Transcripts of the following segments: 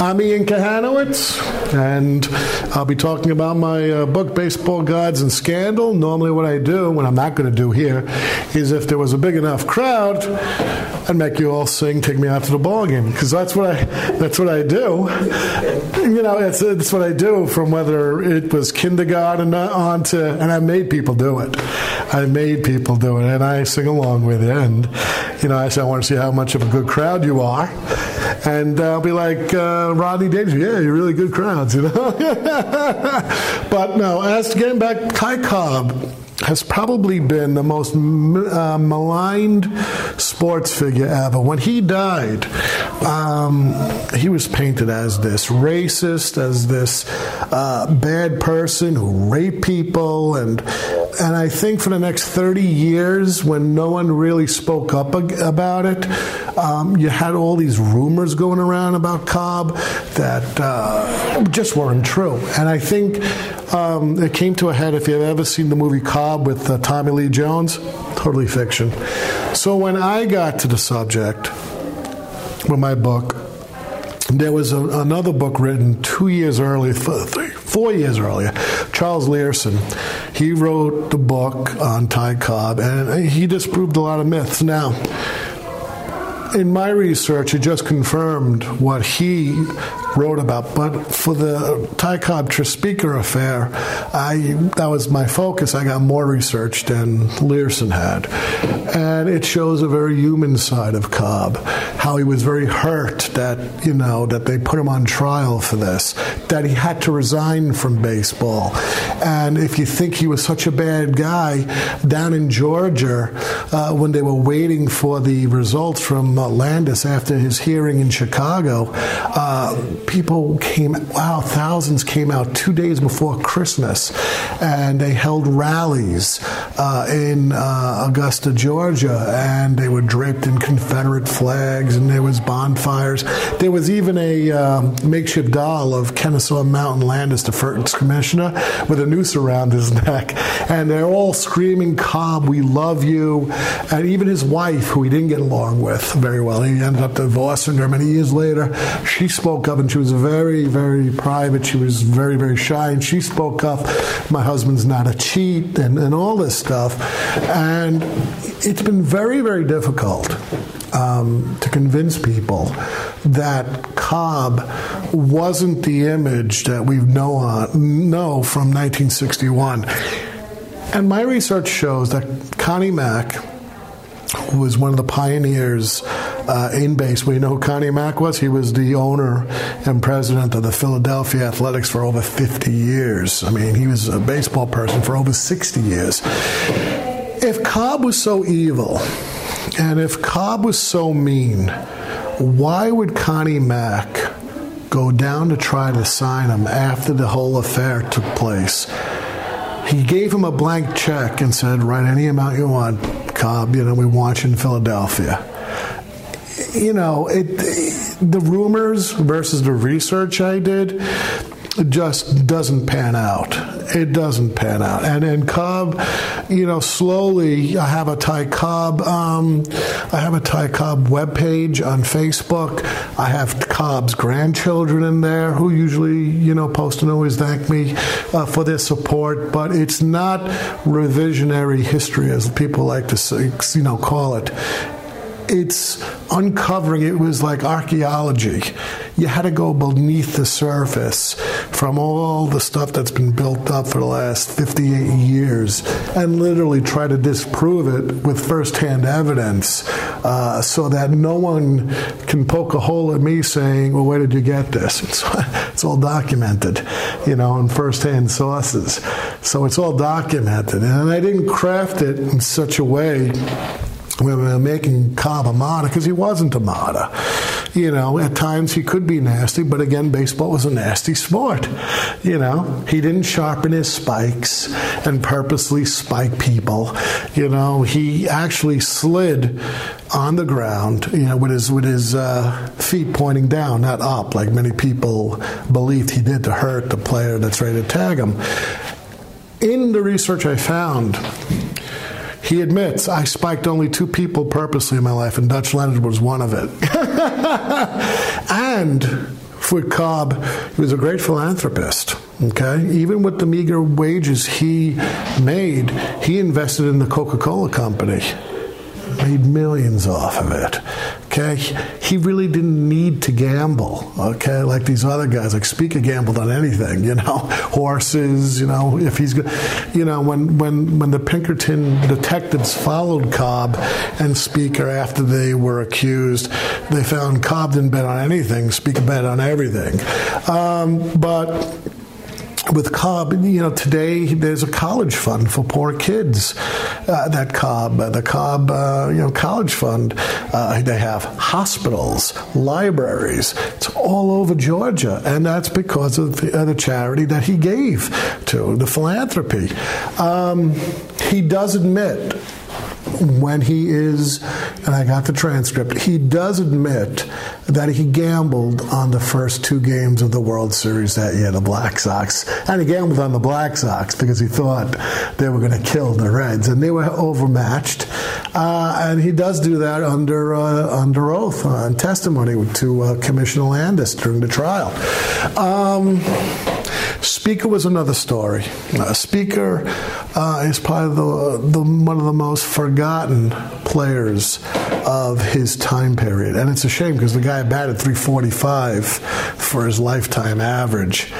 I'm Ian Kahanowitz, and I'll be talking about my uh, book, Baseball Gods in Scandal. Normally, what I do, what I'm not going to do here, is if there was a big enough crowd, I'd make you all sing "Take Me Out to the Ball Game" because that's what I that's what I do. You know, it's it's what I do from whether it was kindergarten on to, and I made people do it. I made people do it, and I sing along with it. And you know, I say I want to see how much of a good crowd you are and I'll be like uh, Rodney Dangerfield. Yeah, you're really good crowds, you know. but no, as to getting back, Ty Cobb has probably been the most uh, maligned sports figure ever. When he died, um, he was painted as this racist, as this uh, bad person who raped people, and and I think for the next thirty years, when no one really spoke up about it, um, you had all these rumors going around about Cobb that uh, just weren't true, and I think um, it came to a head. If you've ever seen the movie Cobb with uh, Tommy Lee Jones, totally fiction. So when I got to the subject with my book, there was a, another book written two years earlier, four years earlier. Charles Leerhsen, he wrote the book on Ty Cobb, and he disproved a lot of myths. Now, in my research, it just confirmed what he wrote about. But for the Ty Cobb Tris Speaker affair, I that was my focus. I got more research than Leerhsen had, and it shows a very human side of Cobb. How he was very hurt that you know that they put him on trial for this, that he had to resign from baseball, and if you think he was such a bad guy, down in Georgia, uh, when they were waiting for the results from uh, Landis after his hearing in Chicago. Uh, people came, wow, thousands came out two days before Christmas, and they held rallies uh, in uh, Augusta, Georgia, and they were draped in Confederate flags, and there was bonfires. There was even a um, makeshift doll of Kennesaw Mountain Landis, the first commissioner, with a noose around his neck, and they're all screaming, "Cobb, we love you," and even his wife, who he didn't get along with very well, he ended up divorcing her many years later. She spoke up, and she was very, very private. She was very, very shy, and she spoke up. My husband's not a cheat, and, and all this stuff. And it's been very, very difficult um, to convince people that Cobb wasn't the image that we know, know from 1961. And my research shows that Connie Mack, who was one of the pioneers uh, in base. We know who Connie Mack was. He was the owner and president of the Philadelphia Athletics for over 50 years. I mean, he was a baseball person for over 60 years. If Cobb was so evil, and if Cobb was so mean, why would Connie Mack go down to try to sign him after the whole affair took place? He gave him a blank check and said, Write any amount you want, Cobb. You know, we you in Philadelphia you know, it, the rumors versus the research I did just doesn't pan out. It doesn't pan out. And in Cobb, you know, slowly I have a Ty Cobb, um, I have a Ty Cobb webpage on Facebook. I have Cobb's grandchildren in there who usually, you know, post and always thank me uh, for their support. But it's not revisionary history as people like to, say, you know, call it it's uncovering it was like archaeology you had to go beneath the surface from all the stuff that's been built up for the last 58 years and literally try to disprove it with firsthand evidence uh, so that no one can poke a hole at me saying well where did you get this? It's, it's all documented you know in firsthand sources. So it's all documented. And i didn't craft it in such a way we were making Cobb a martyr because he wasn't a martyr. You know, at times he could be nasty, but again, baseball was a nasty sport. You know, he didn't sharpen his spikes and purposely spike people. You know, he actually slid on the ground, you know, with his with his uh, feet pointing down, not up, like many people believed he did to hurt the player that's ready to tag him. In the research I found, he admits, I spiked only two people purposely in my life, and Dutch Leonard was one of it. and for Cobb, he was a great philanthropist. Okay, even with the meager wages he made, he invested in the Coca-Cola company made millions off of it. Okay, he really didn't need to gamble. Okay, like these other guys, like Speaker gambled on anything. You know, horses. You know, if he's, you know, when when when the Pinkerton detectives followed Cobb and Speaker after they were accused, they found Cobb didn't bet on anything. Speaker bet on everything, um, but with Cobb, you know, today there's a college fund for poor kids. Uh, that Cobb, uh, the Cobb, uh, you know, college fund. Uh, they have hospitals, libraries. It's all over Georgia, and that's because of the, uh, the charity that he gave to the philanthropy. Um, he does admit when he is, and I got the transcript, he does admit that he gambled on the first two games of the World Series that year, the Black Sox. And he gambled on the Black Sox because he thought they were going to kill the Reds, and they were overmatched. Uh, and he does do that under uh, under oath on testimony to uh, Commissioner Landis during the trial. Um, Speaker was another story. Uh, Speaker uh, is probably the, the, one of the most forgotten players of his time period. And it's a shame because the guy batted 345 for his lifetime average.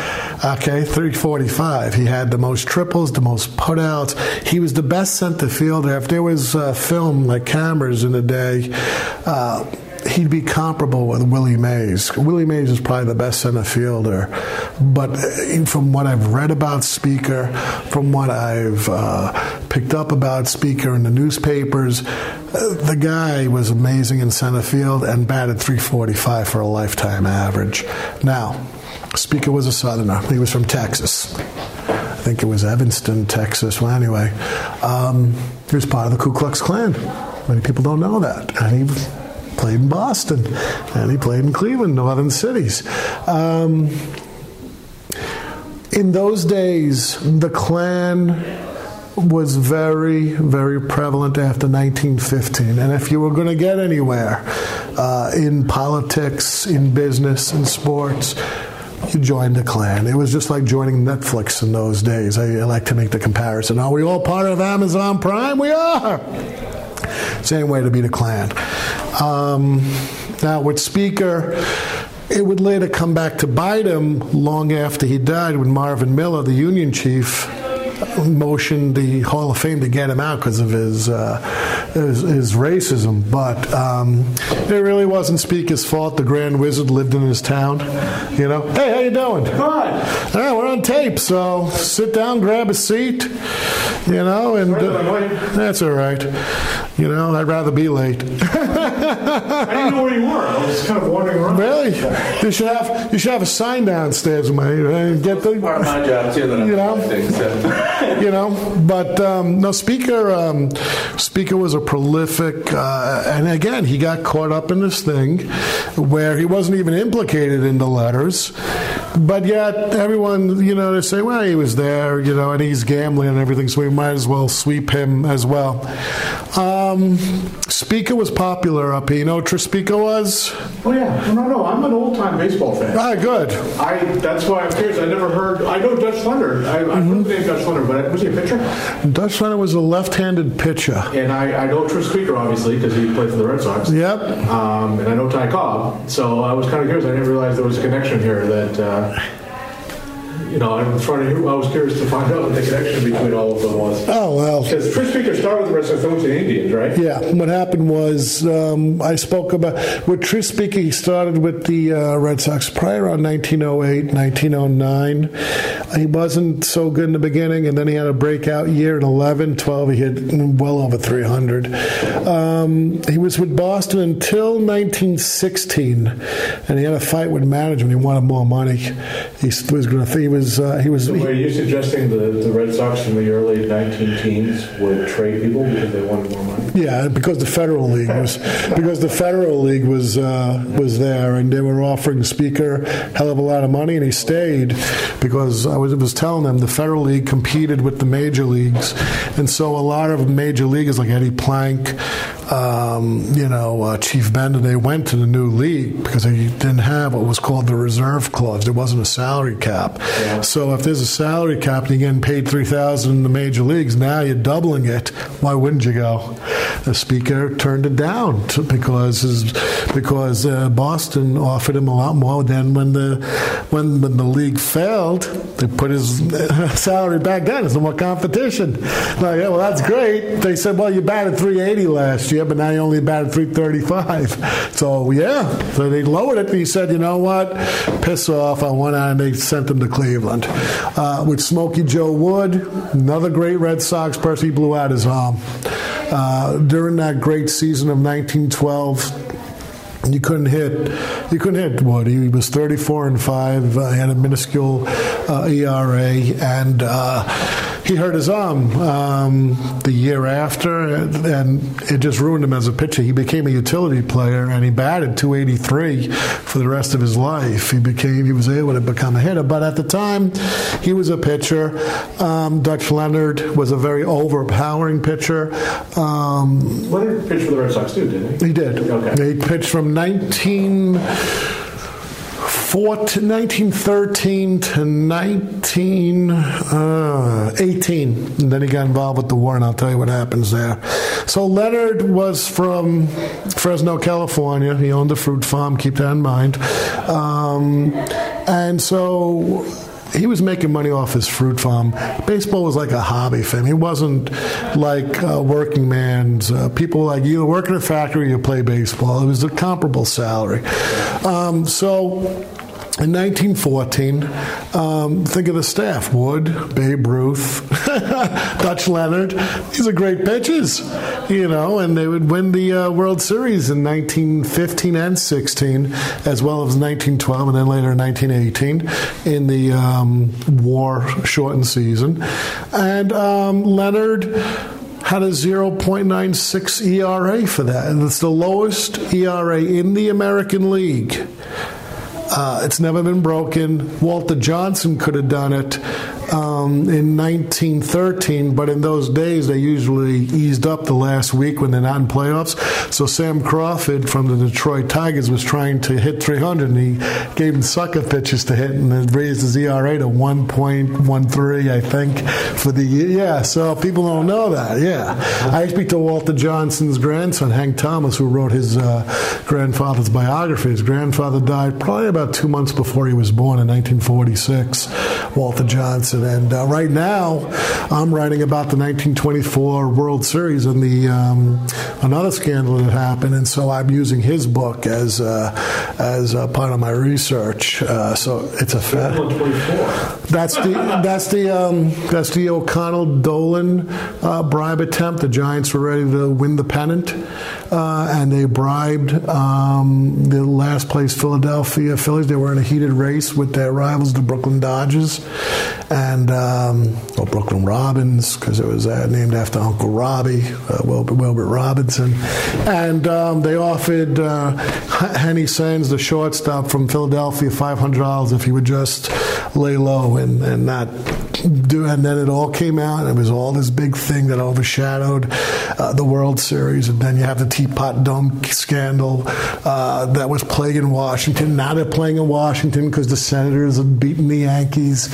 Okay, 345. He had the most triples, the most putouts. He was the best center fielder. If there was uh, film like cameras in the day, uh, he'd be comparable with Willie Mays. Willie Mays is probably the best center fielder, but uh, from what I've read about Speaker, from what I've uh, picked up about Speaker in the newspapers, uh, the guy was amazing in center field and batted 345 for a lifetime average. Now, Speaker was a Southerner. He was from Texas. I think it was Evanston, Texas. Well, anyway, um, he was part of the Ku Klux Klan. Many people don't know that. And he played in Boston, and he played in Cleveland, northern cities. Um, in those days, the Klan was very, very prevalent after 1915. And if you were going to get anywhere uh, in politics, in business, in sports, you joined the Klan. It was just like joining Netflix in those days. I, I like to make the comparison. Are we all part of Amazon Prime? We are. Same way to be Klan. Um, now, with Speaker, it would later come back to bite him long after he died when Marvin Miller, the Union chief, motioned the Hall of Fame to get him out because of his, uh, his, his racism. But um, it really wasn't Speaker's fault. The Grand Wizard lived in his town. You know, hey, how you doing? Good. Yeah, we're on tape, so sit down, grab a seat. You know, and uh, that's all right. You know, I'd rather be late. I didn't know where you were. I was kind of wandering around. Really? You should have you should have a sign downstairs, mate. and Get the part of my job too. That I'm You know? doing, so. you know. But um, no, Speaker um, Speaker was a prolific, uh, and again, he got caught up in this thing where he wasn't even implicated in the letters, but yet everyone, you know, they say, well, he was there, you know, and he's gambling and everything, so we might as well sweep him as well. Um, Speaker was popular up here. You know what Tris Speaker was? Oh yeah. No, no, no. I'm an old time baseball fan. Ah, good. I. That's why I'm curious. I never heard. I know Dutch Thunder. I, I've heard the name Dutch Thunder, but was he a pitcher? Dutch Leonard was a left-handed pitcher. And I, I know Tris Speaker obviously because he played for the Red Sox. Yep. Um, and I know Ty Cobb. So I was kind of curious. I didn't realize there was a connection here. That. Uh, you know, I'm trying to. I was curious to find out what the connection between all of them was. Oh well. Because Tris Speaker started with the Red Sox, then went to the Indians, right? Yeah, what happened was um, I spoke about with Tris Speaker. Started with the uh, Red Sox prior around 1908, 1909. He wasn't so good in the beginning, and then he had a breakout year in 11, 12. He hit well over 300. Um, he was with Boston until 1916, and he had a fight with management. He wanted more money. He was going to. He was. Uh, he was. So were you suggesting the, the Red Sox in the early 19 teens would trade people because they wanted more money? Yeah, because the Federal League was because the Federal League was uh, was there, and they were offering Speaker hell of a lot of money, and he stayed because I was, was telling them the Federal League competed with the major leagues, and so a lot of major leaguers like Eddie Plank, um, you know, uh, Chief Bender, they went to the new league because they didn't have what was called the reserve clause. There wasn't a salary cap. Yeah. So if there's a salary cap and you're getting paid three thousand in the major leagues, now you're doubling it. Why wouldn't you go? The speaker turned it down to, because his, because uh, Boston offered him a lot more. Then when the when, when the league failed, they put his uh, salary back down. There's no more competition. Like, yeah, well, that's great. They said, well, you batted 380 last year, but now you only batted 335. So yeah, so they lowered it. He said, you know what? Piss off. I want out, and they sent him to Cleveland. Uh, with Smokey Joe Wood, another great Red Sox person, he blew out his arm. Uh, during that great season of 1912, you couldn't hit. You couldn't hit Wood. He was 34 and five. Uh, he had a minuscule uh, ERA, and uh, he hurt his arm um, the year after, and, and it just ruined him as a pitcher. He became a utility player, and he batted 283 for the rest of his life. He became. He was able to become a hitter, but at the time, he was a pitcher. Um, Dutch Leonard was a very overpowering pitcher. Um, Leonard pitched for the Red Sox too, didn't he? he did. Okay. He pitched from 19, 1913 to 1918. And then he got involved with the war, and I'll tell you what happens there. So Leonard was from Fresno, California. He owned a fruit farm, keep that in mind. Um, and so he was making money off his fruit farm. Baseball was like a hobby for him. He wasn't like uh, working man's. Uh, people like you work in a factory, you play baseball. It was a comparable salary. Um, so. In 1914, um, think of the staff: Wood, Babe Ruth, Dutch Leonard. These are great pitchers, you know, and they would win the uh, World Series in 1915 and 16, as well as 1912, and then later in 1918 in the um, war-shortened season. And um, Leonard had a 0.96 ERA for that, and it's the lowest ERA in the American League. Uh, it's never been broken. Walter Johnson could have done it um, in 1913, but in those days they usually eased up the last week when they're not in playoffs. So Sam Crawford from the Detroit Tigers was trying to hit 300, and he gave him sucker pitches to hit, and it raised his ERA to 1.13, I think, for the year. Yeah, so people don't know that. Yeah, I speak to Walter Johnson's grandson, Hank Thomas, who wrote his uh, grandfather's biography. His grandfather died probably about two months before he was born in 1946. Walter Johnson, and uh, right now I'm writing about the 1924 World Series and the um, another scandal that happened, and so I'm using his book as uh, as part of my research. Uh, so it's a fa- that's the that's the um, that's the O'Connell Dolan uh, bribe attempt. The Giants were ready to win the pennant, uh, and they bribed um, the last place Philadelphia Phillies. They were in a heated race with their rivals, the Brooklyn Dodgers, and um, or Brooklyn Robins, because it was uh, named after Uncle Robbie, uh, Wilbert, Wilbert Robinson, and um, they offered uh, Heinie Sands, the shortstop from Philadelphia, five hundred dollars if he would just lay low and, and not do. And then it all came out. And it was all this big thing that overshadowed uh, the World Series. And then you have the Teapot Dome scandal uh, that was plaguing Washington. Now they're playing in Washington because the Senators had beaten the Yankees.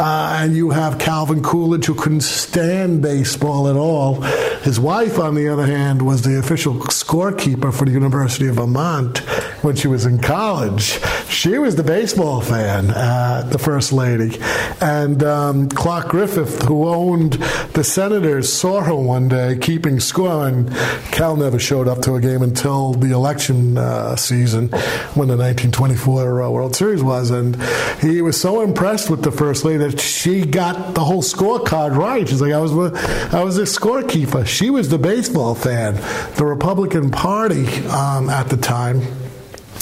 Uh, and you have Calvin Coolidge, who couldn't stand baseball at all. His wife, on the other hand, was the official scorekeeper for the University of Vermont when she was in college. She was the baseball fan, uh, the first lady. And um, Clark Griffith, who owned the Senators, saw her one day keeping score. And Cal never showed up to a game until the election uh, season when the 1924 uh, World Series was. And he was so impressed with the first lady that she got the whole scorecard right. She's like, I was, I was a scorekeeper. She was the baseball fan. The Republican Party um, at the time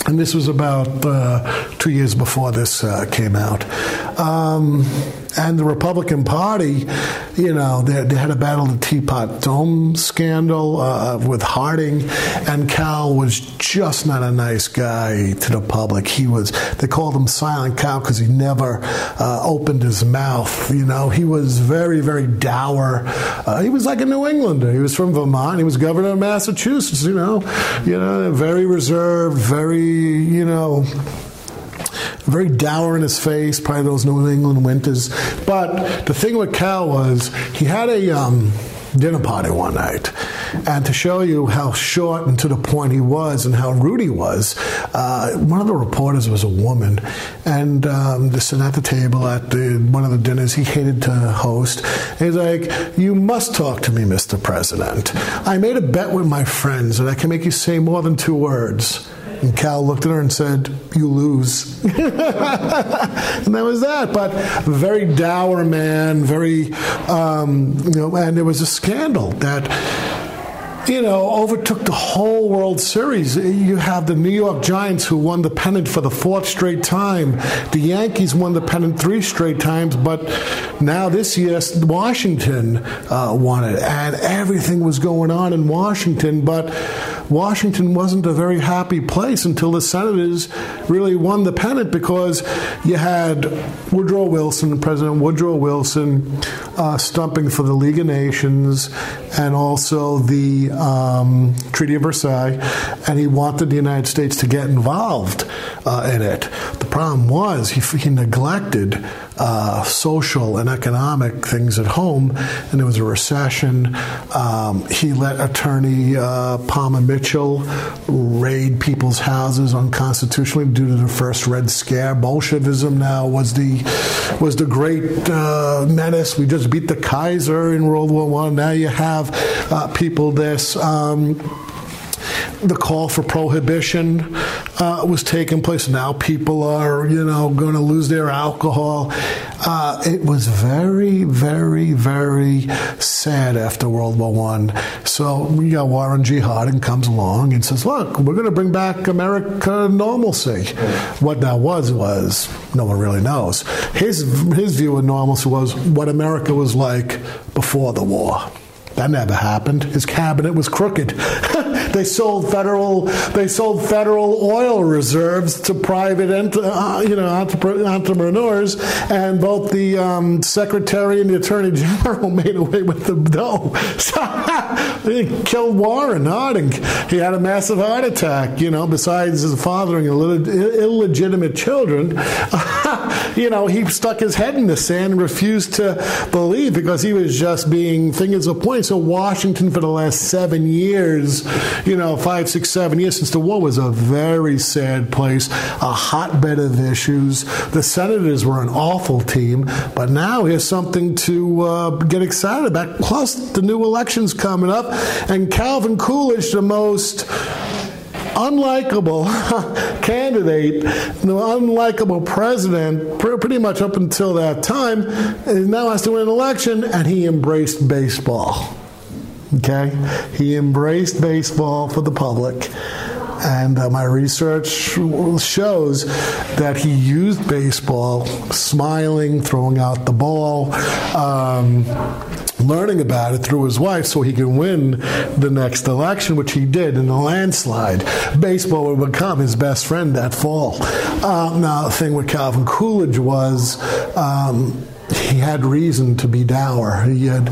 and this was about uh, two years before this uh, came out. Um, and the Republican Party, you know, they, they had a battle of the Teapot Dome scandal uh, with Harding, and Cal was just not a nice guy to the public. He was, they called him Silent Cal because he never uh, opened his mouth. You know, he was very, very dour. Uh, he was like a New Englander. He was from Vermont. He was governor of Massachusetts. You know, you know, very reserved, very, you know very dour in his face, probably those New England winters. But the thing with Cal was he had a um, dinner party one night. And to show you how short and to the point he was and how rude he was, uh, one of the reporters was a woman. And um, sitting at the table at the, one of the dinners he hated to host. He's like, You must talk to me, Mr. President. I made a bet with my friends that I can make you say more than two words. And Cal looked at her and said, You lose. and that was that. But very dour man, very, um, you know, and there was a scandal that you know, overtook the whole World Series. You have the New York Giants who won the pennant for the fourth straight time. The Yankees won the pennant three straight times, but now this year Washington uh, won it, and everything was going on in Washington, but Washington wasn't a very happy place until the Senators really won the pennant because you had Woodrow Wilson, President Woodrow Wilson, uh, stumping for the League of Nations and also the um, Treaty of Versailles, and he wanted the United States to get involved uh, in it. The problem was he, he neglected uh, social and economic things at home, and there was a recession. Um, he let attorney uh, Palmer Mitchell raid people's houses unconstitutionally due to the first Red Scare. Bolshevism now was the was the great uh, menace. We just beat the Kaiser in World War One. Now you have uh, people this. Um, the call for prohibition uh, was taking place. Now people are, you know, going to lose their alcohol. Uh, it was very, very, very sad after World War One. So you got Warren G. Harding comes along and says, "Look, we're going to bring back America normalcy." What that was was no one really knows. His his view of normalcy was what America was like before the war. That never happened. His cabinet was crooked. they sold federal they sold federal oil reserves to private uh, you know entrepreneurs, and both the um, secretary and the attorney general made away with the dough. he killed Warren Harding. He had a massive heart attack. You know, besides his fathering illegitimate children, you know, he stuck his head in the sand and refused to believe because he was just being fingers of point. So Washington, for the last seven years, you know, five, six, seven years since the war, was a very sad place, a hotbed of issues. The Senators were an awful team, but now here's something to uh, get excited about. Plus, the new election's coming up, and Calvin Coolidge, the most unlikable candidate, the unlikable president, pretty much up until that time, now has to win an election, and he embraced baseball. Okay? He embraced baseball for the public. And uh, my research shows that he used baseball, smiling, throwing out the ball, um, learning about it through his wife so he can win the next election, which he did in a landslide. Baseball would become his best friend that fall. Uh, now, the thing with Calvin Coolidge was. Um, he had reason to be dour. He had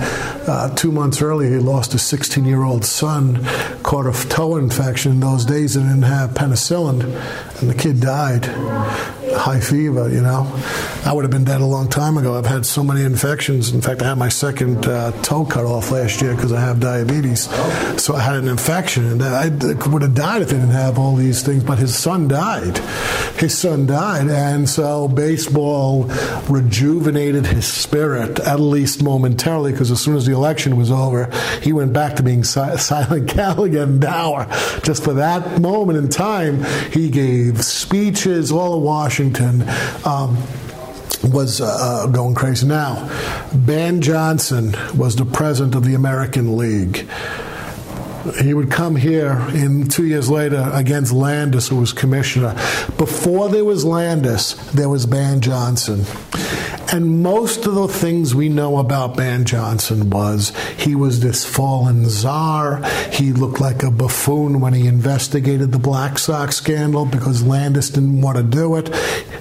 uh, two months earlier he lost a 16 year old son, caught a toe infection. In those days, they didn't have penicillin, and the kid died high fever, you know. I would have been dead a long time ago. I've had so many infections. In fact, I had my second uh, toe cut off last year because I have diabetes. So I had an infection, and I would have died if I didn't have all these things. But his son died. His son died, and so baseball rejuvenated his spirit, at least momentarily, because as soon as the election was over, he went back to being si- silent Cal again dour. Just for that moment in time, he gave speeches all of Washington Washington. Um, was uh, uh, going crazy. Now, Ban Johnson was the president of the American League. He would come here in two years later against Landis, who was commissioner. Before there was Landis, there was Ban Johnson. And most of the things we know about Ban Johnson was he was this fallen czar. He looked like a buffoon when he investigated the Black Sox scandal because Landis didn't want to do it.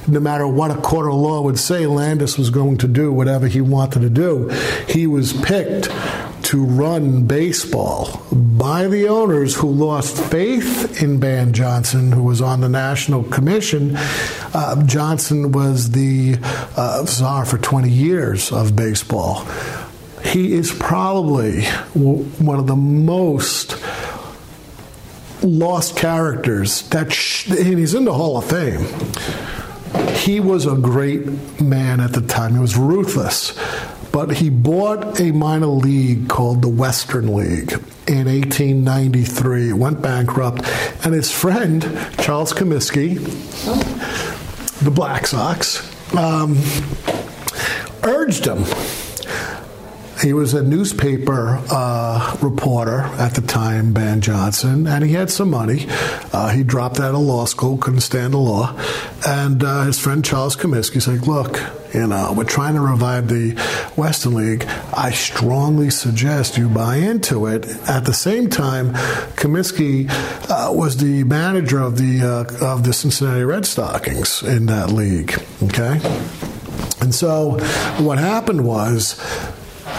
No matter what a court of law would say, Landis was going to do whatever he wanted to do. He was picked to run baseball by the owners who lost faith in Ban Johnson, who was on the National Commission. Uh, Johnson was the uh, czar for 20 years of baseball. He is probably one of the most lost characters that sh- and he's in the Hall of Fame. He was a great man at the time. He was ruthless but he bought a minor league called the Western League in 1893. It went bankrupt, and his friend Charles Comiskey, the Black Sox, um, urged him he was a newspaper uh, reporter at the time, Ban Johnson, and he had some money. Uh, he dropped out of law school, couldn't stand the law. And uh, his friend Charles Comiskey said, Look, you know, we're trying to revive the Western League. I strongly suggest you buy into it. At the same time, Comiskey uh, was the manager of the, uh, of the Cincinnati Red Stockings in that league, okay? And so what happened was,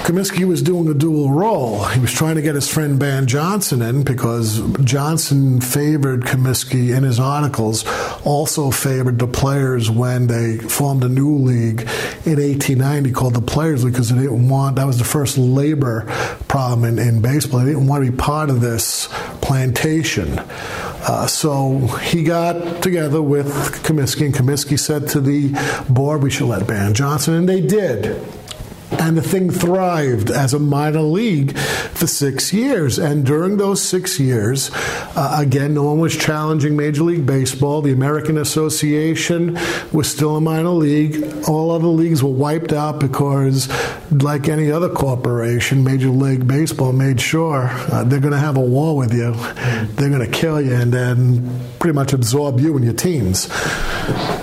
Comiskey was doing a dual role. He was trying to get his friend Ban Johnson in because Johnson favored Comiskey in his articles, also favored the players when they formed a new league in 1890 called the Players League because they didn't want, that was the first labor problem in, in baseball. They didn't want to be part of this plantation. Uh, so he got together with Comiskey, and Comiskey said to the board, we should let Ban Johnson, and they did and the thing thrived as a minor league for six years. And during those six years, uh, again, no one was challenging Major League Baseball. The American Association was still a minor league. All other leagues were wiped out because, like any other corporation, Major League Baseball made sure uh, they're going to have a war with you. They're going to kill you and then pretty much absorb you and your teams.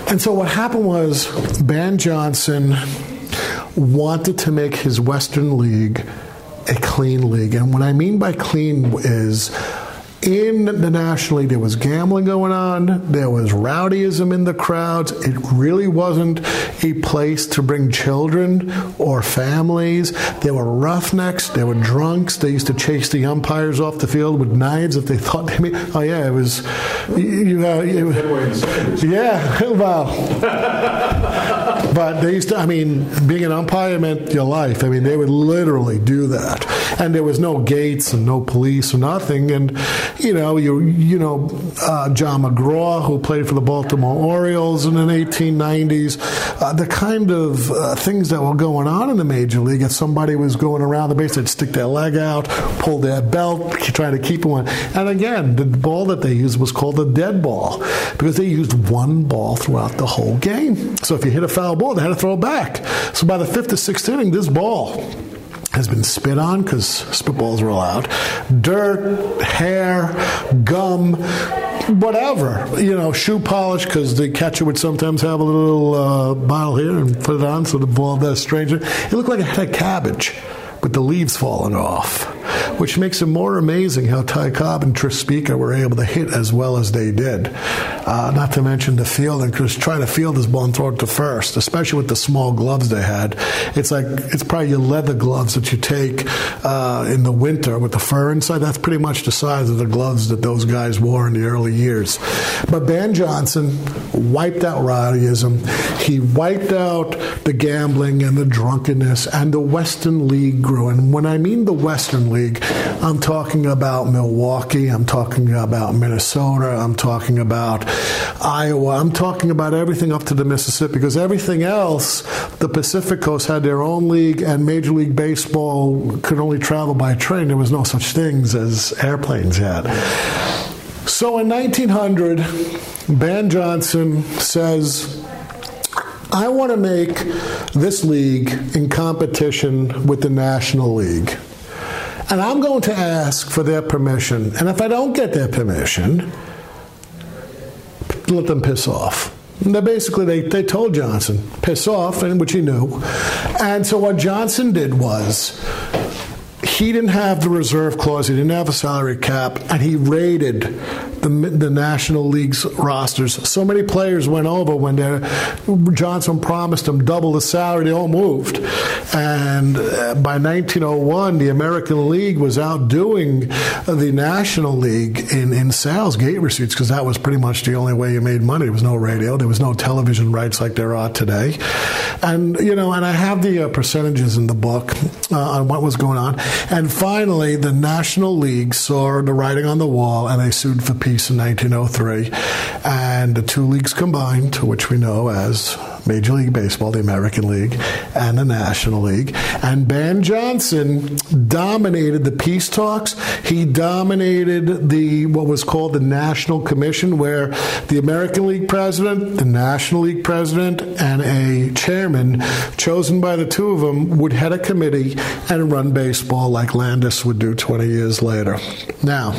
And so what happened was Ban Johnson wanted to make his Western League a clean league. And what I mean by clean is in the National League, there was gambling going on, there was rowdyism in the crowds. It really wasn't a place to bring children or families. There were roughnecks, there were drunks. They used to chase the umpires off the field with knives if they thought they made. Oh, yeah, it was. You know, it was, yeah, well. but they used to, I mean, being an umpire meant your life. I mean, they would literally do that. And there was no gates and no police or nothing. And you know, you you know, uh, John McGraw, who played for the Baltimore Orioles in the 1890s, uh, the kind of uh, things that were going on in the major league. If somebody was going around the base, they'd stick their leg out, pull their belt, try to keep one. And again, the ball that they used was called the dead ball because they used one ball throughout the whole game. So if you hit a foul ball, they had to throw it back. So by the fifth or sixth inning, this ball has been spit on because spitballs were allowed, dirt, hair, gum, whatever, you know, shoe polish because the catcher would sometimes have a little uh, bottle here and put it on so the ball does stranger. It looked like it had a cabbage with the leaves falling off which makes it more amazing how Ty Cobb and Tris Speaker were able to hit as well as they did. Uh, not to mention the fielding, because trying to field this ball and throw it to first, especially with the small gloves they had. It's like it's probably your leather gloves that you take uh, in the winter with the fur inside. That's pretty much the size of the gloves that those guys wore in the early years. But Ban Johnson wiped out rowdyism. He wiped out the gambling and the drunkenness, and the Western League grew. And when I mean the Western League, I'm talking about Milwaukee. I'm talking about Minnesota. I'm talking about Iowa. I'm talking about everything up to the Mississippi because everything else, the Pacific Coast had their own league, and Major League Baseball could only travel by train. There was no such things as airplanes yet. So in 1900, Ban Johnson says, I want to make this league in competition with the National League. And I'm going to ask for their permission. And if I don't get their permission, let them piss off. They basically they, they told Johnson piss off, and which he knew. And so what Johnson did was he didn't have the reserve clause, he didn't have a salary cap, and he raided the, the National League's rosters. So many players went over when Johnson promised them double the salary, they all moved. And uh, by 1901, the American League was outdoing the National League in, in sales, gate receipts, because that was pretty much the only way you made money. There was no radio, there was no television rights like there are today. And, you know, and I have the uh, percentages in the book uh, on what was going on. And finally, the National League saw the writing on the wall and they sued for peace in 1903. And the two leagues combined, which we know as Major League Baseball, the American League, and the National League. And Ban Johnson dominated the peace talks. He dominated the what was called the National Commission, where the American League president, the National League president, and a chairman chosen by the two of them would head a committee and run baseball like Landis would do 20 years later. Now,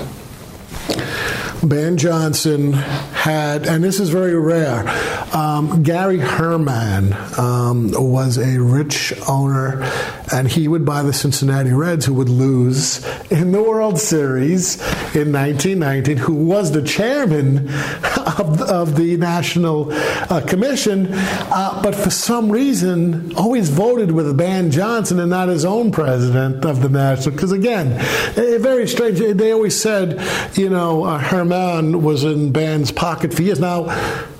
Ban Johnson had, and this is very rare, um, Garry Herrmann um, was a rich owner, and he would buy the Cincinnati Reds, who would lose in the World Series in 1919, who was the chairman of, of the National uh, Commission, uh, but for some reason always voted with Ban Johnson and not his own president of the National. Because again, very strange. They always said, you know, uh, Herrmann was in Ban's pocket for years. Now,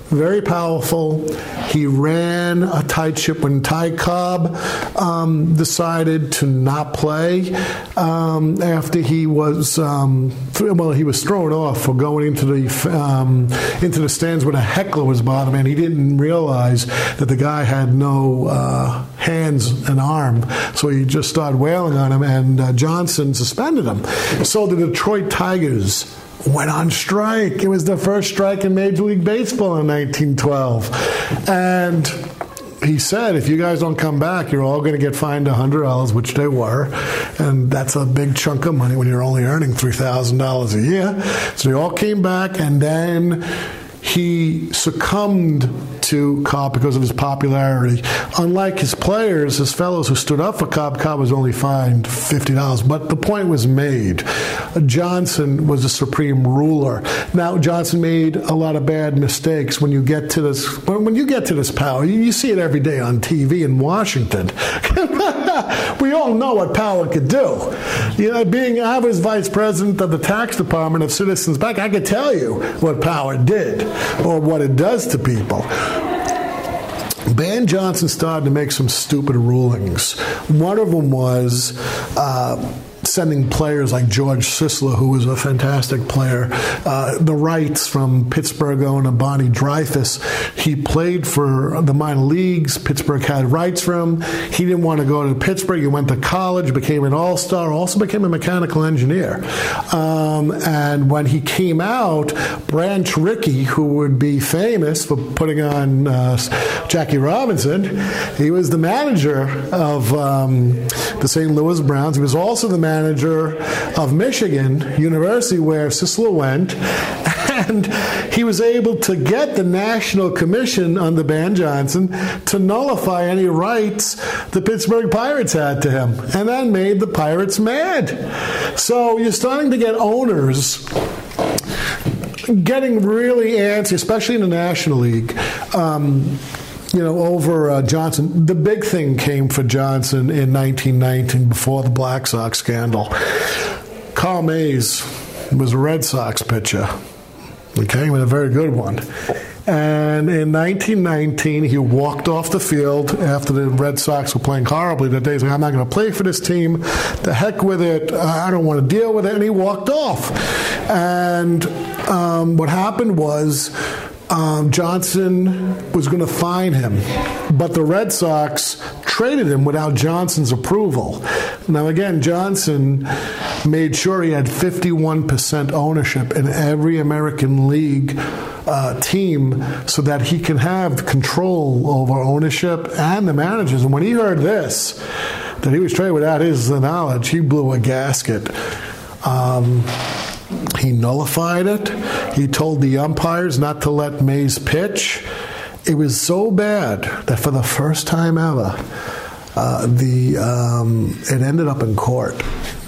very powerful. He ran a tight ship when Ty Cobb um, decided to not play um, after he was um, well, he was thrown off for going into the um, into the stands when a heckler was bothering him. He didn't realize that the guy had no uh, hands and arm, so he just started wailing on him, and uh, Johnson suspended him. So the Detroit Tigers went on strike. It was the first strike in Major League Baseball in 1912. And he said, if you guys don't come back, you're all going to get fined $100, which they were. And that's a big chunk of money when you're only earning $3,000 a year. So they all came back, and then he succumbed to Cobb because of his popularity. Unlike his players, his fellows who stood up for Cobb, Cobb was only fined $50. But the point was made. Johnson was a supreme ruler. Now, Johnson made a lot of bad mistakes when you get to this. When you get to this power, you see it every day on TV in Washington. we all know what power could do. You know, being I was vice president of the tax department of Citizens Bank, I could tell you what power did or what it does to people. Ban Johnson started to make some stupid rulings. One of them was uh, sending players like George Sisler, who was a fantastic player, uh, the rights from Pittsburgh owner Barney Dreyfuss. He played for the minor leagues. Pittsburgh had rights for him. He didn't want to go to Pittsburgh. He went to college, became an all star, also became a mechanical engineer. Um, and when he came out, Branch Rickey, who would be famous for putting on uh, Jackie Robinson, he was the manager of um, the St. Louis Browns. He was also the manager manager of Michigan University, where Sisler went, and he was able to get the National Commission under Ban Johnson to nullify any rights the Pittsburgh Pirates had to him, and that made the Pirates mad. So you're starting to get owners getting really antsy, especially in the National League. Um, you know, over uh, Johnson. The big thing came for Johnson in 1919 before the Black Sox scandal. Carl Mays was a Red Sox pitcher, okay, with a very good one. And in 1919, he walked off the field after the Red Sox were playing horribly that day. He's like, I'm not going to play for this team. The heck with it. I don't want to deal with it. And he walked off. And um, what happened was um, Johnson was going to fine him, but the Red Sox traded him without Johnson's approval. Now, again, Johnson made sure he had 51% ownership in every American League uh, team so that he can have control over ownership and the managers. And when he heard this, that he was traded without his knowledge, he blew a gasket. Um, he nullified it. He told the umpires not to let Mays pitch. it was so bad that for the first time ever, uh, the um, it ended up in court.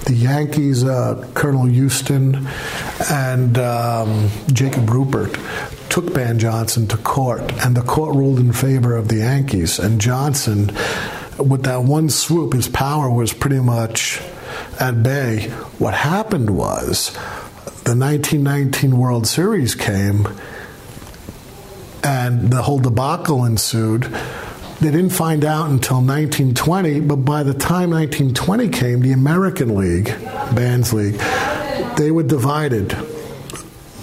The Yankees, uh, Colonel Huston and um, Jacob Ruppert took Ban Johnson to court, and the court ruled in favor of the Yankees. And Johnson, with that one swoop, his power was pretty much at bay. What happened was the 1919 World Series came and the whole debacle ensued. They didn't find out until 1920, but by the time 1920 came, the American League, Ban's League, they were divided.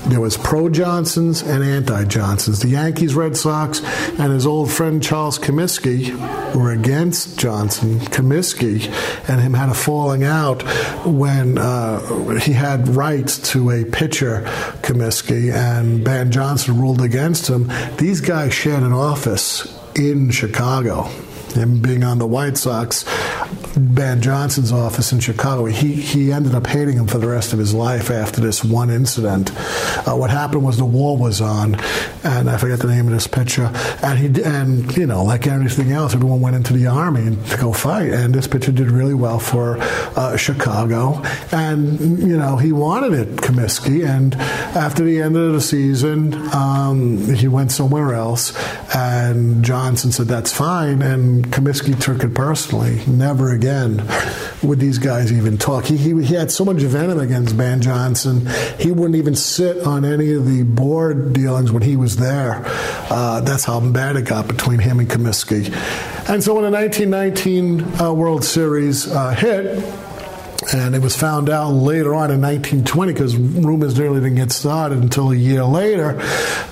There was pro Johnsons and anti Johnsons. The Yankees, Red Sox, and his old friend Charles Comiskey were against Johnson. Comiskey and him had a falling out when uh, he had rights to a pitcher, Comiskey, and Ban Johnson ruled against him. These guys shared an office in Chicago. Him being on the White Sox, Ban Johnson's office in Chicago, he, he ended up hating him for the rest of his life after this one incident. Uh, what happened was the war was on, and I forget the name of this pitcher, and he and you know like everything else, everyone went into the army to go fight, and this pitcher did really well for uh, Chicago, and you know he wanted it, Comiskey, and after the end of the season, um, he went somewhere else, and Johnson said that's fine, and Comiskey took it personally. Never again would these guys even talk. He, he, he had so much venom against Ban Johnson, he wouldn't even sit on any of the board dealings when he was there. Uh, that's how bad it got between him and Comiskey. And so when the 1919 uh, World Series uh, hit, and it was found out later on in 1920 because rumors nearly didn't get started until a year later.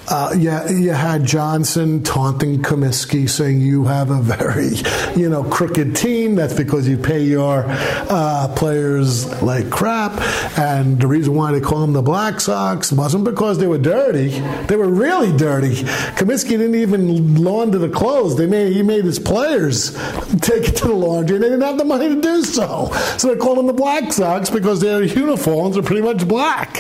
Uh, yeah, you had Johnson taunting Comiskey, saying you have a very, you know, crooked team. That's because you pay your uh, players like crap. And the reason why they call them the Black Sox wasn't because they were dirty; they were really dirty. Comiskey didn't even launder the clothes. They made he made his players take it to the laundry, and they didn't have the money to do so. So they called them the Black Sox because their uniforms are pretty much black.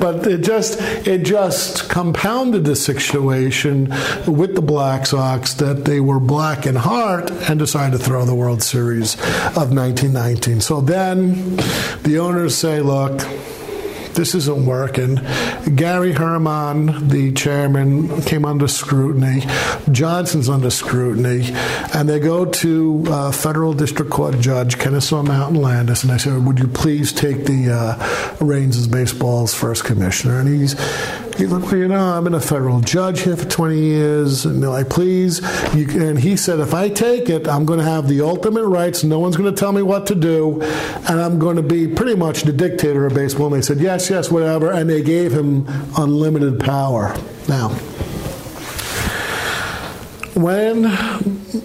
But it just it just compounded the situation with the Black Sox that they were black in heart and decided to throw the World Series of 1919. So then the owners say, look, this isn't working. Garry Herrmann, the chairman, came under scrutiny. Johnson's under scrutiny. And they go to uh, federal district court judge Kennesaw Mountain Landis and they say, Would you please take the uh, reins as baseball's first commissioner? And he's Well, you know, I've been a federal judge here for 20 years. And they're like, please. And he said, if I take it, I'm going to have the ultimate rights. No one's going to tell me what to do. And I'm going to be pretty much the dictator of baseball. And they said, yes, yes, whatever. And they gave him unlimited power. Now, when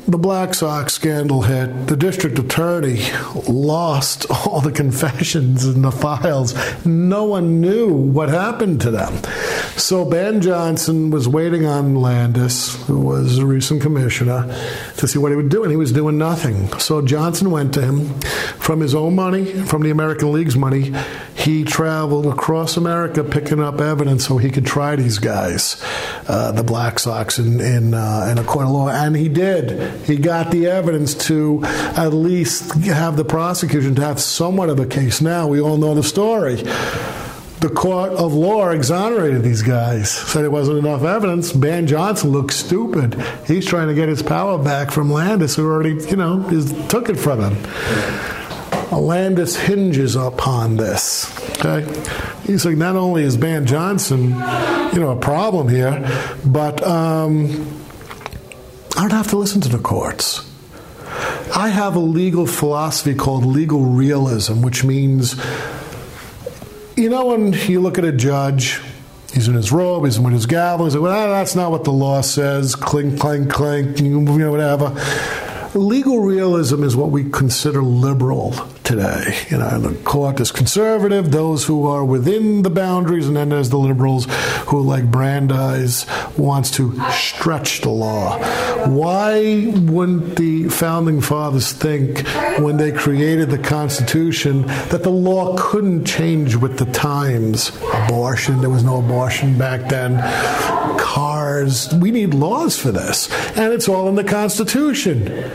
the Black Sox scandal hit, the district attorney lost all the confessions and the files. No one knew what happened to them. So Ban Johnson was waiting on Landis, who was a recent commissioner, to see what he would do, and he was doing nothing. So Johnson went to him from his own money, from the American League's money. He traveled across America picking up evidence so he could try these guys, uh, the Black Sox, in in, uh, in a court law, and he did. He got the evidence to at least have the prosecution to have somewhat of a case. Now we all know the story the court of law exonerated these guys. Said it wasn't enough evidence. Ban Johnson looks stupid. He's trying to get his power back from Landis, who already, you know, is, took it from him. Landis hinges upon this. Okay, he's like, not only is Ban Johnson, you know, a problem here, but um, I don't have to listen to the courts. I have a legal philosophy called legal realism, which means you know, when you look at a judge, he's in his robe, he's with his gavel, he's like, well, that's not what the law says, clink, clink, clink, you know, whatever. Legal realism is what we consider liberal today. You know, the court is conservative, those who are within the boundaries, and then there's the liberals who, like Brandeis, wants to stretch the law. Why wouldn't the founding fathers think when they created the Constitution that the law couldn't change with the times? Abortion, there was no abortion back then. Cars, we need laws for this. And it's all in the Constitution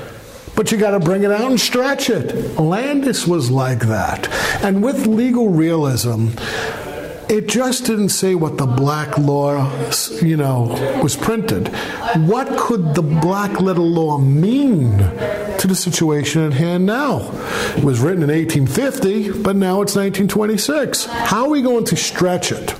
but you got to bring it out and stretch it. Landis was like that. And with legal realism, it just didn't say what the black law, you know, was printed. What could the black letter law mean to the situation at hand now? It was written in 1850, but now it's 1926. How are we going to stretch it?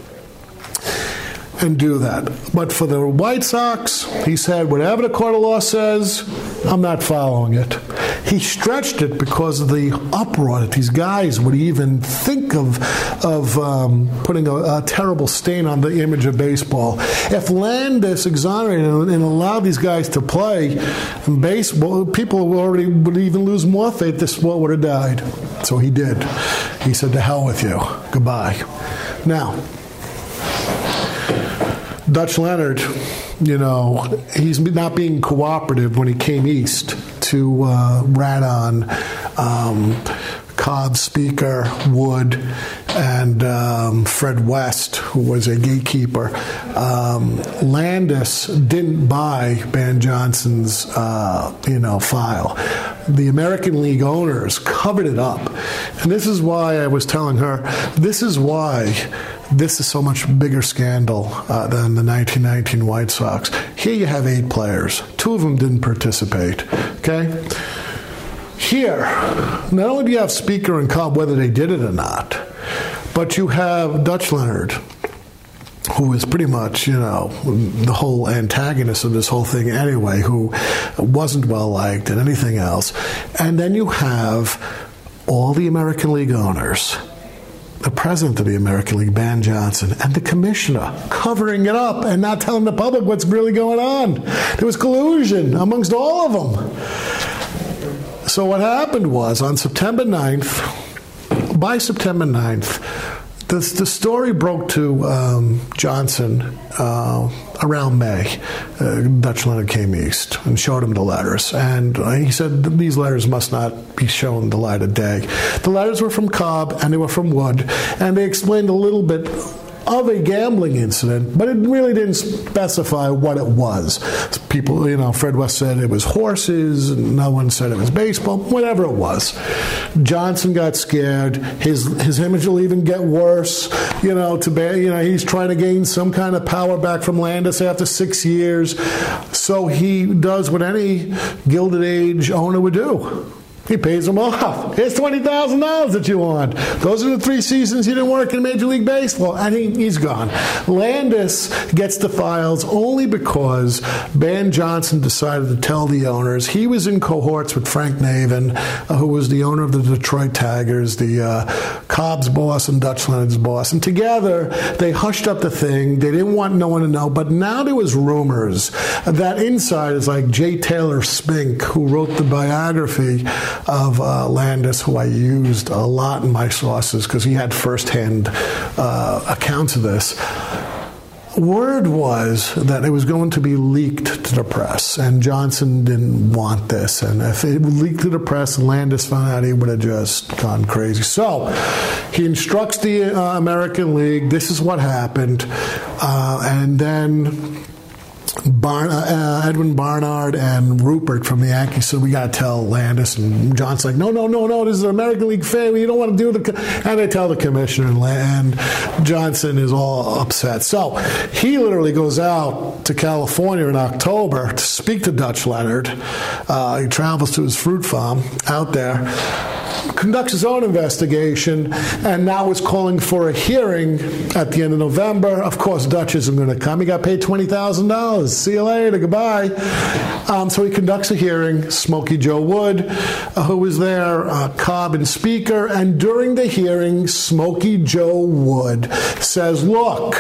And do that. But for the White Sox, he said, whatever the court of law says, I'm not following it. He stretched it because of the uproar that these guys would even think of of um, putting a, a, terrible stain on the image of baseball. If Landis exonerated and, allowed these guys to play baseball, people would already would even lose more faith. This sport would have died. So he did. He said, "To hell with you. Goodbye." Now. Dutch Leonard, you know, he's not being cooperative when he came east to uh, rat on um, Cobb Speaker, Wood, and um, Fred West, who was a gatekeeper. Um, Landis didn't buy Ban Johnson's, uh, you know, file. The American League owners covered it up, and this is why I was telling her. This is why this is so much bigger scandal uh, than the 1919 White Sox. Here you have eight players. Two of them didn't participate. Okay? Here, not only do you have Speaker and Cobb, whether they did it or not, but you have Dutch Leonard, who is pretty much, you know, the whole antagonist of this whole thing anyway, who wasn't well liked and anything else. And then you have all the American League owners the president of the American League, Ban Johnson, and the commissioner covering it up and not telling the public what's really going on. There was collusion amongst all of them. So what happened was on September 9th, by September 9th, the, the story broke to um, Johnson uh, around May. Uh, Dutch Leonard came east and showed him the letters. And uh, he said these letters must not be shown the light of day. The letters were from Cobb and they were from Wood. And they explained a little bit of a gambling incident, but it really didn't specify what it was. People, you know, Fred West said it was horses, no one said it was baseball, whatever it was. Johnson got scared. His his image will even get worse. You know, to you know, he's trying to gain some kind of power back from Landis after six years. So he does what any Gilded Age owner would do he pays them off. Here's twenty thousand dollars that you want. Those are the three seasons he didn't work in Major League Baseball, and he, he's gone. Landis gets the files only because Ban Johnson decided to tell the owners. He was in cohorts with Frank Navin, uh, who was the owner of the Detroit Tigers, the uh, Cobb's boss and Dutch Leonard's boss, and together they hushed up the thing. They didn't want no one to know, but now there was rumors that insiders like J. Taylor Spink, who wrote the biography of uh, Landis, who I used a lot in my sources because he had firsthand uh, accounts of this. Word was that it was going to be leaked to the press, and Johnson didn't want this. And if it leaked to the press and Landis found out, he would have just gone crazy. So he instructs the uh, American League this is what happened. Uh, and then Bar- uh, Edwin Barnard and Ruppert from the Yankees said, We got to tell Landis. And John's like, No, no, no, no, this is an American League fan. You don't want to do the. And they tell the commissioner, and Johnson is all upset. So he literally goes out to California in October to speak to Dutch Leonard. Uh, he travels to his fruit farm out there conducts his own investigation and now is calling for a hearing at the end of November. Of course, Dutch isn't going to come. He got paid $20,000. See you later. Goodbye. Um, so he conducts a hearing. Smokey Joe Wood, uh, who was there, uh, Cobb and Speaker. And during the hearing, Smokey Joe Wood says, Look,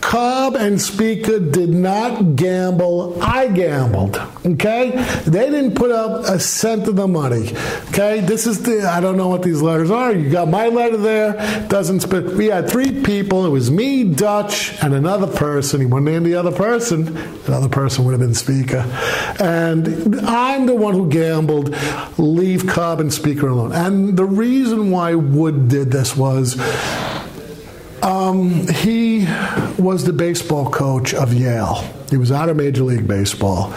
Cobb and Speaker did not gamble. I gambled. Okay? They didn't put up a cent of the money. Okay? This is the, I don't know what these letters are. You got my letter there. Doesn't spit. We had three people. It was me, Dutch, and another person. He wouldn't name the other person. Another person would have been Speaker. And I'm the one who gambled. Leave Cobb and Speaker alone. And the reason why Wood did this was um, he was the baseball coach of Yale. He was out of Major League Baseball.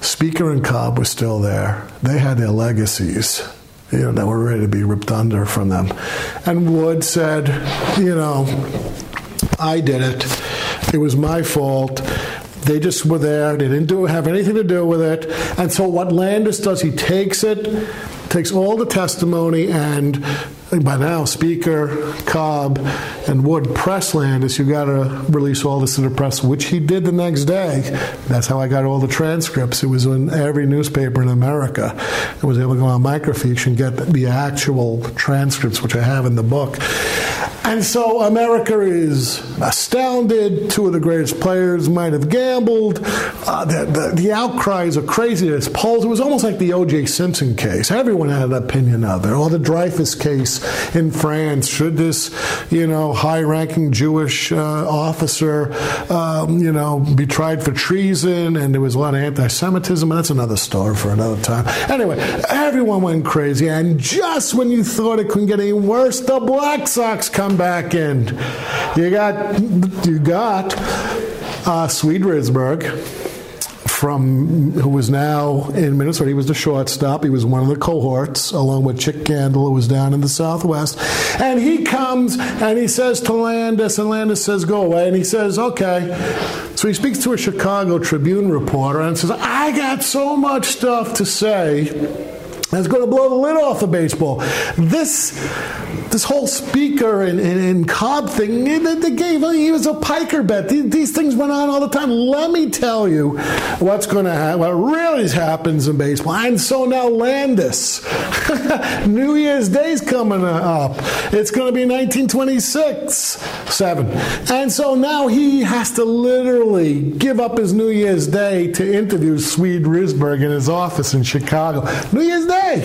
Speaker and Cobb were still there. They had their legacies, you know, that were ready to be ripped under from them. And Wood said, you know, I did it. It was my fault. They just were there. They didn't do have anything to do with it. And so what Landis does, he takes it, takes all the testimony, and by now Speaker, Cobb, and Wood press Landis. You got to release all this to the press, which he did the next day. That's how I got all the transcripts. It was in every newspaper in America. I was able to go on microfiche and get the actual transcripts, which I have in the book. And so America is astounded. Two of the greatest players might have gambled. Uh, the, the, the, outcries are crazy. Polls. It was almost like the O.J. Simpson case. Everyone had an opinion of it. Or the Dreyfus case in France. Should this, you know, high-ranking Jewish uh, officer, um, you know, be tried for treason? And there was a lot of anti-Semitism. That's another story for another time. Anyway, everyone went crazy. And just when you thought it couldn't get any worse, the Black Sox come back in. You got you got uh, Swede Risberg from who was now in Minnesota. He was the shortstop. He was one of the cohorts, along with Chick Gandil, who was down in the Southwest. And he comes and he says to Landis, and Landis says, "Go away." And he says, "Okay." So he speaks to a Chicago Tribune reporter and says, "I got so much stuff to say." That's going to blow the lid off of baseball. This this whole speaker and, and, and Cobb thing, they gave he was a piker bet. These, these, things went on all the time. Let me tell you what's going to happen, what really happens in baseball. And so now Landis, New Year's Day's coming uh, up. It's going to be 1926, seven. And so now he has to literally give up his New Year's Day to interview Swede Risberg in his office in Chicago. New Year's Day.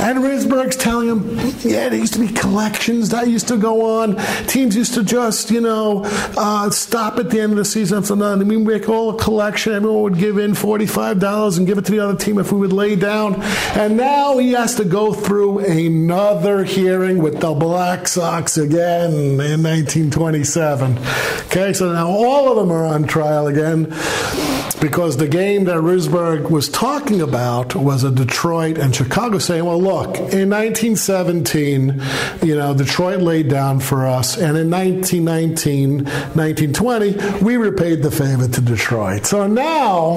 And Risberg's telling him, yeah, it used to be collections that used to go on. Teams used to just, you know, uh, stop at the end of the season. So, no, I mean, we make all a collection. Everyone would give in $45 and give it to the other team if we would lay down. And now he has to go through another hearing with the Black Sox again in 1927. Okay, so now all of them are on trial again because the game that Risberg was talking about was a Detroit and Chicago saying, well, look, in 1917, you know, Detroit laid down for us, and in 1919, 1920, we repaid the favor to Detroit. So now,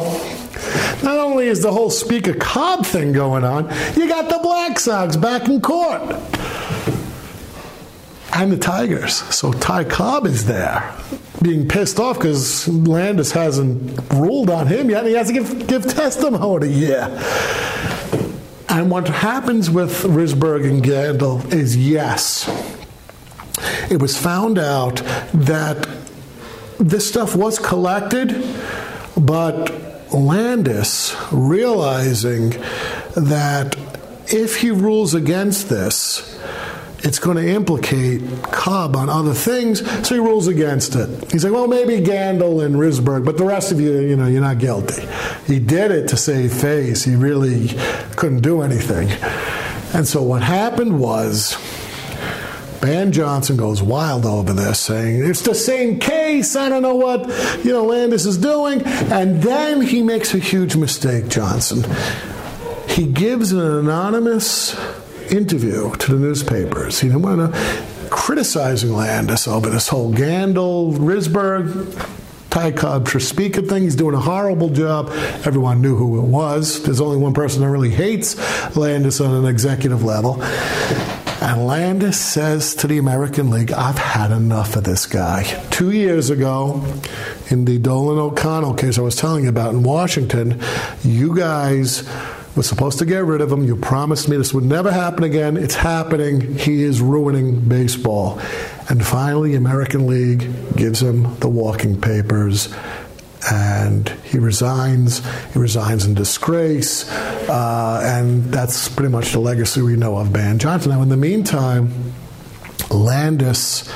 not only is the whole Speaker Cobb thing going on, you got the Black Sox back in court. And the Tigers. So Ty Cobb is there being pissed off because Landis hasn't ruled on him yet. And he has to give, give testimony. Yeah. And what happens with Risberg and Gandil is yes, it was found out that this stuff was collected, but Landis realizing that if he rules against this, it's going to implicate Cobb on other things, so he rules against it. He's like, well, maybe Gandil and Risberg, but the rest of you, you know, you're not guilty. He did it to save face. He really couldn't do anything. And so what happened was. Ban Johnson goes wild over this, saying it's the same case. I don't know what you know Landis is doing, and then he makes a huge mistake. Johnson. He gives an anonymous interview to the newspapers. Want to criticizing Landis over this whole Gandil, Risberg, Ty Cobb Speaker thing. He's doing a horrible job. Everyone knew who it was. There's only one person that really hates Landis on an executive level. And Landis says to the American League, I've had enough of this guy. Two years ago, in the Dolan O'Connell case I was telling you about in Washington, you guys We're supposed to get rid of him. You promised me this would never happen again. It's happening. He is ruining baseball. And finally, American League gives him the walking papers and he resigns. He resigns in disgrace, uh, and that's pretty much the legacy we know of Ban Johnson. Now, in the meantime, Landis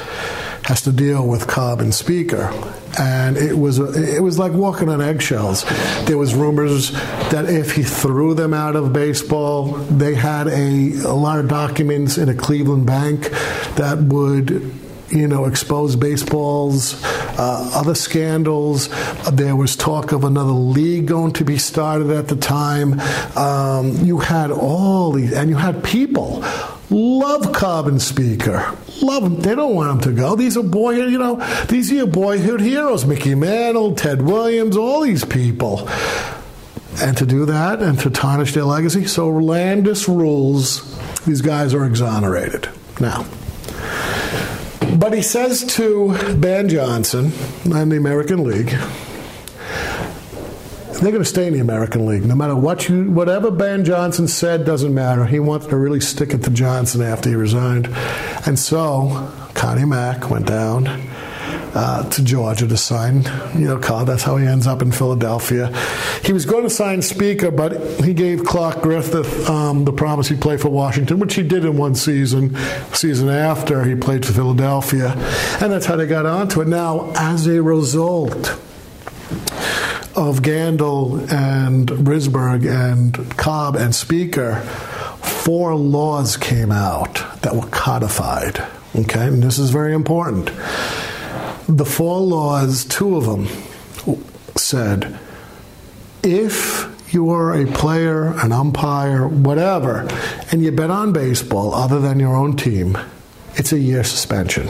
has to deal with Cobb and Speaker. And it was it was like walking on eggshells. There was rumors that if he threw them out of baseball, they had a, a lot of documents in a Cleveland bank that would you know, expose baseball's uh, other scandals. There was talk of another league going to be started at the time. Um, you had all these, and you had people love Cobb and Speaker. Love them. They don't want them to go. These are boyhood, you know, these are your boyhood heroes. Mickey Mantle, Ted Williams, all these people. And to do that and to tarnish their legacy. So Landis rules, these guys are exonerated. Now, but he says to Ban Johnson and the American League, they're going to stay in the American League. No matter what you, whatever Ban Johnson said doesn't matter. He wanted to really stick it to Johnson after he resigned, and so Connie Mack went down uh, to Georgia to sign, you know, Cobb. That's how he ends up in Philadelphia. He was going to sign Speaker, but he gave Clark Griffith um, the promise he'd play for Washington, which he did in one season. Season after, he played for Philadelphia, and that's how they got onto it. Now, as a result of Gandil and Risberg and Cobb and Speaker, four laws came out that were codified. Okay, and this is very important. The four laws, two of them said if you are a player, an umpire, whatever, and you bet on baseball other than your own team, it's a year suspension.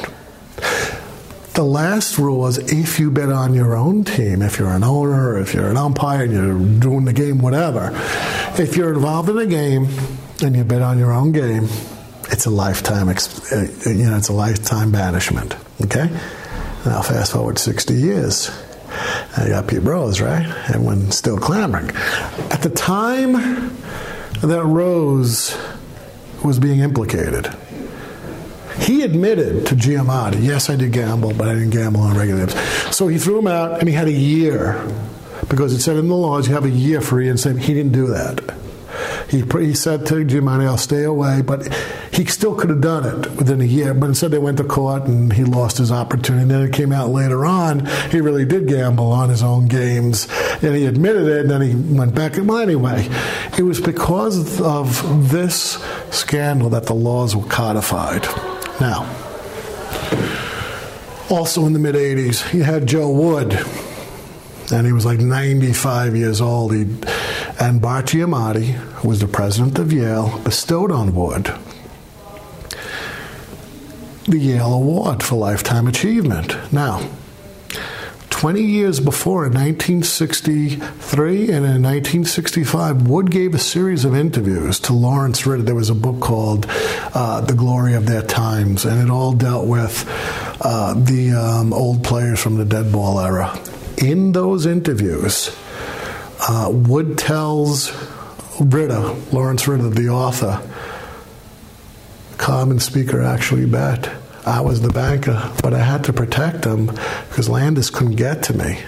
The last rule was if you bet on your own team, if you're an owner, if you're an umpire and you're doing the game, whatever, if you're involved in a game and you bet on your own game, it's a lifetime, uh, you know, it's a lifetime banishment. Okay. Now fast forward 60 years. I got Pete Rose, right? Everyone's still clamoring. At the time that Rose was being implicated, he admitted to Giamatti, yes, I did gamble, but I didn't gamble on regular games. So he threw him out, and he had a year because it said in the laws you have a year for reinstatement. He didn't do that. He, he said to Giamatti, I'll stay away, but he still could have done it within a year. But instead, they went to court and he lost his opportunity. And then it came out later on he really did gamble on his own games, and he admitted it. And then he went back. Well, anyway, it was because of this scandal that the laws were codified. Now, also in the mid 80s, you had Joe Wood, and he was like 95 years old. He, and Bart Giamatti, who was the president of Yale, bestowed on Wood the Yale Award for Lifetime Achievement. Now, 20 years before, in 1963 and in 1965, Wood gave a series of interviews to Lawrence Ritter. There was a book called uh, The Glory of Their Times, and it all dealt with uh, the um, old players from the dead ball era. In those interviews, uh, Wood tells Ritter, Lawrence Ritter, the author, Cobb and Speaker actually bet. I was the banker, but I had to protect them because Landis couldn't get to me.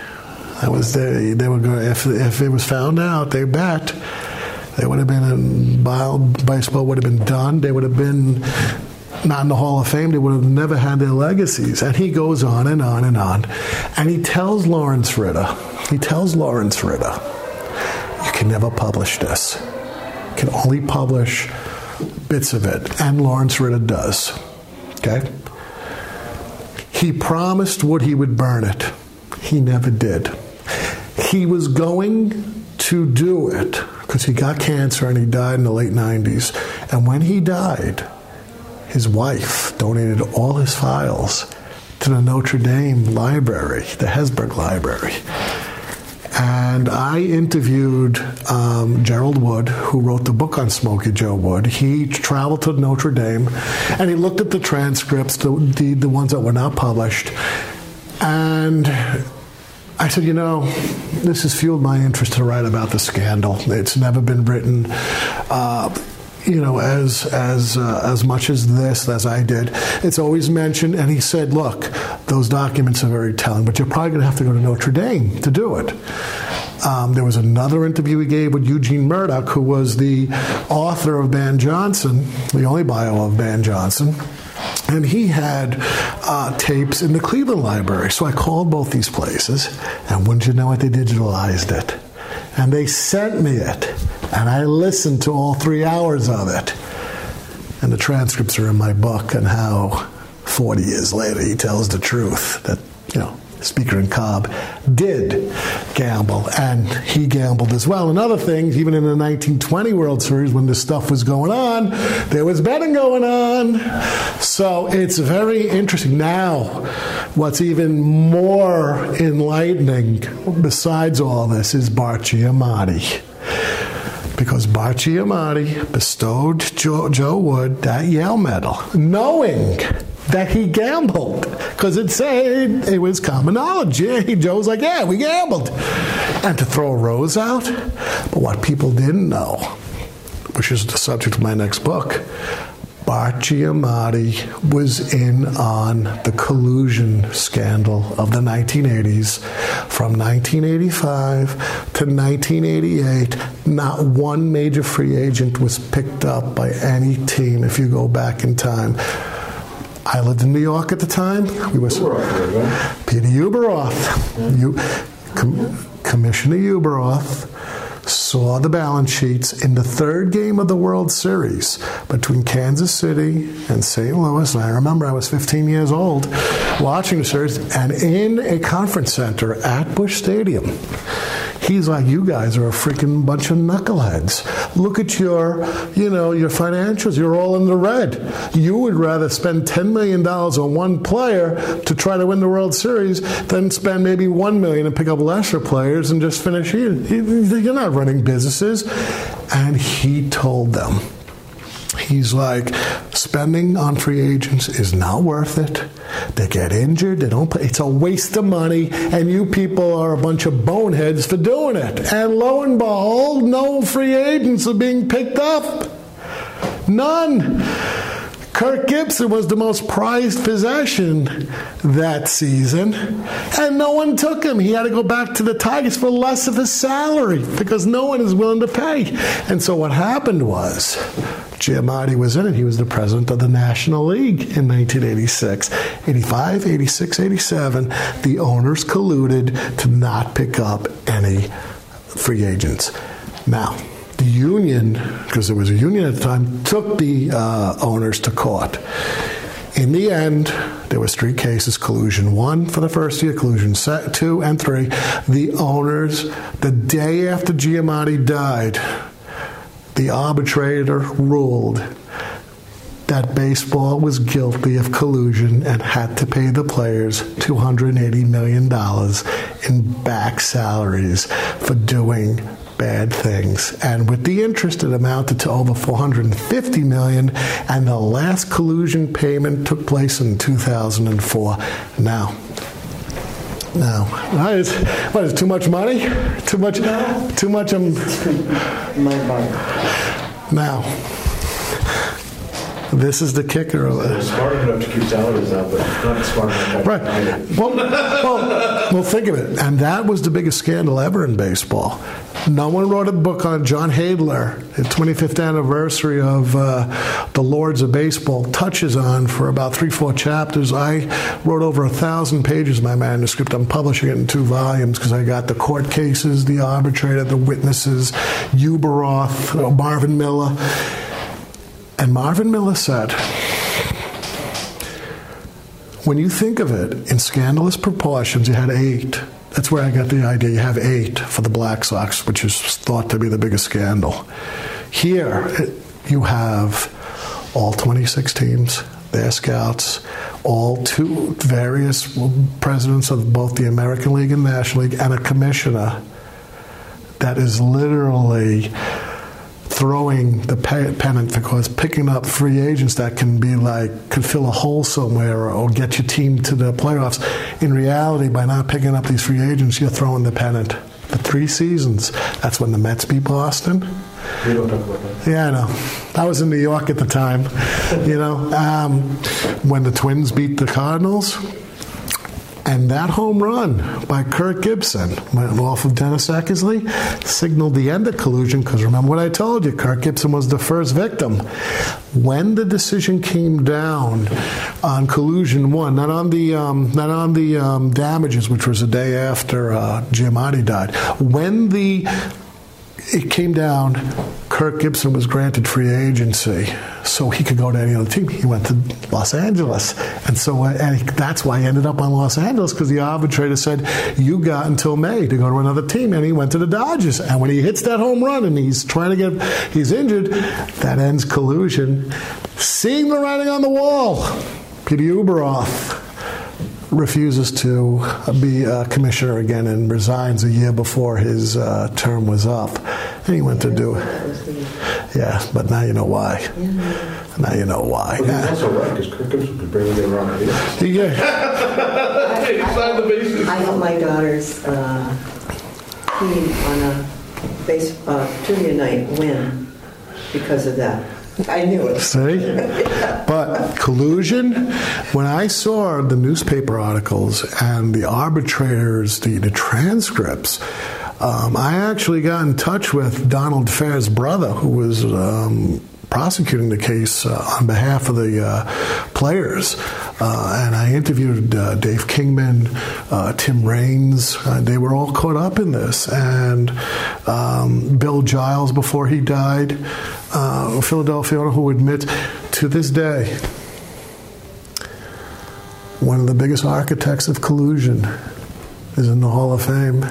I was there. They were going. If if it was found out, they bet they would have been in baseball would have been done. They would have been not in the Hall of Fame. They would have never had their legacies. And he goes on and on and on, and he tells Lawrence Ritter. He tells Lawrence Ritter, "You can never publish this. You can only publish." bits of it, and Lawrence Ritter does. Okay? He promised Wood he would burn it. He never did. He was going to do it because he got cancer and he died in the late 90s. And when he died, his wife donated all his files to the Notre Dame Library, the Hesburgh Library. And I interviewed um, Gerald Wood, who wrote the book on Smokey Joe Wood. He traveled to Notre Dame and he looked at the transcripts, the, the, the ones that were not published. And I said, you know, this has fueled my interest to write about the scandal. It's never been written. Uh, you know, as as uh, as much as this as I did, it's always mentioned. And he said, "Look, those documents are very telling, but you're probably going to have to go to Notre Dame to do it." Um, there was another interview he gave with Eugene Murdock, who was the author of Ban Johnson, the only bio of Ban Johnson. And he had uh, tapes in the Cleveland Library. So I called both these places, and wouldn't you know it, they digitalized it. And they sent me it. And I listened to all three hours of it. And the transcripts are in my book, and how 40 years later he tells the truth that, you know, Speaker and Cobb did gamble, and he gambled as well. And other things, even in the 1920 World Series, when this stuff was going on, there was betting going on. So it's very interesting. Now, what's even more enlightening, besides all this, is Bart Giamatti because Bart Giamatti bestowed Joe, Joe, Wood that Yale medal, knowing that he gambled because it said it was common knowledge. Yeah, Joe's like, yeah, we gambled. And to throw a rose out. But what people didn't know, which is the subject of my next book, Bart Giamatti was in on the collusion scandal of the 1980s. From 1985 to 1988, not one major free agent was picked up by any team if you go back in time. I lived in New York at the time. We were Peter Ueberroth, you, Com- Commissioner Ueberroth saw the balance sheets in the third game of the World Series between Kansas City and St. Louis. And I remember I was 15 years old watching the series, and in a conference center at Busch Stadium. He's like, you guys are a freaking bunch of knuckleheads. Look at your, you know, your financials. You're all in the red. You would rather spend $10 million on one player to try to win the World Series than spend maybe 1 million and pick up lesser players and just finish. You're not running businesses. And he told them, He's like, spending on free agents is not worth it. They get injured. They don't. Play. It's a waste of money, and you people are a bunch of boneheads for doing it. And lo and behold, no free agents are being picked up. None. Kirk Gibson was the most prized possession that season, and no one took him. He had to go back to the Tigers for less of his salary because no one is willing to pay. And so what happened was Giamatti was in it. He was the president of the National League in 1986. 85, 86, 87, the owners colluded to not pick up any free agents. Now, the union, because there was a union at the time, took the uh, owners to court. In the end, there was three cases: collusion one for the first year, collusion two and three. The owners, the day after Giamatti died, the arbitrator ruled that baseball was guilty of collusion and had to pay the players $280 million in back salaries for doing bad things. And with the interest, it amounted to over 450 million. And the last collusion payment took place in 2004. Now, no. What is, what is too much money? Too much? No. Too much? Um, My money. now, this is the kicker. They're smart enough to keep salaries out, but not smart enough. Right. Well, well, well, think of it. And that was the biggest scandal ever in baseball. No one wrote a book on John Hadler. The 25th anniversary of uh, the Lords of Baseball touches on for about three, four chapters. I wrote over a thousand pages of my manuscript. I'm publishing it in two volumes because I got the court cases, the arbitrator, the witnesses, Ueberroth, Marvin Miller. And Marvin Miller said, when you think of it in scandalous proportions, you had eight. That's where I got the idea. You have eight for the Black Sox, which is thought to be the biggest scandal. Here, you have all 26 teams, their scouts, all two various presidents of both the American League and National League, and a commissioner that is literally throwing the pe- pennant because picking up free agents that can be like could fill a hole somewhere or, or get your team to the playoffs. In reality, by not picking up these free agents, you're throwing the pennant. The three seasons. That's when the Mets beat Boston. We don't talk about that. Yeah, I know. I was in New York at the time. You know, um, when the Twins beat the Cardinals, and that home run by Kirk Gibson went off of Dennis Eckersley signaled the end of collusion. Because remember what I told you, Kirk Gibson was the first victim. When the decision came down on collusion one, not on the um, not on the um, damages, which was the day after uh, Giamatti died, when the it came down. Kirk Gibson was granted free agency, so he could go to any other team. He went to Los Angeles, and so uh, and that's why he ended up on Los Angeles because the arbitrator said you got until May to go to another team, and he went to the Dodgers. And when he hits that home run and he's trying to get, he's injured, that ends collusion. Seeing the writing on the wall, Peter Ueberroth refuses to be a commissioner again and resigns a year before his uh, term was up. And he went to do it. Yeah, but now you know why. Now you know why. But he's also right, because Kirk Gibson could barely get around the Yeah. He signed the. I helped my daughter's uh, team on a base uh, trivia night win because of that. I knew it. See? But collusion, when I saw the newspaper articles and the arbitrators, the, the transcripts, um, I actually got in touch with Donald Fehr's brother, who was um, prosecuting the case uh, on behalf of the uh, players. Uh, and I interviewed uh, Dave Kingman, uh, Tim Raines. Uh, they were all caught up in this. And um, Bill Giles, before he died, uh, Philadelphia who admit to this day, one of the biggest architects of collusion is in the Hall of Fame.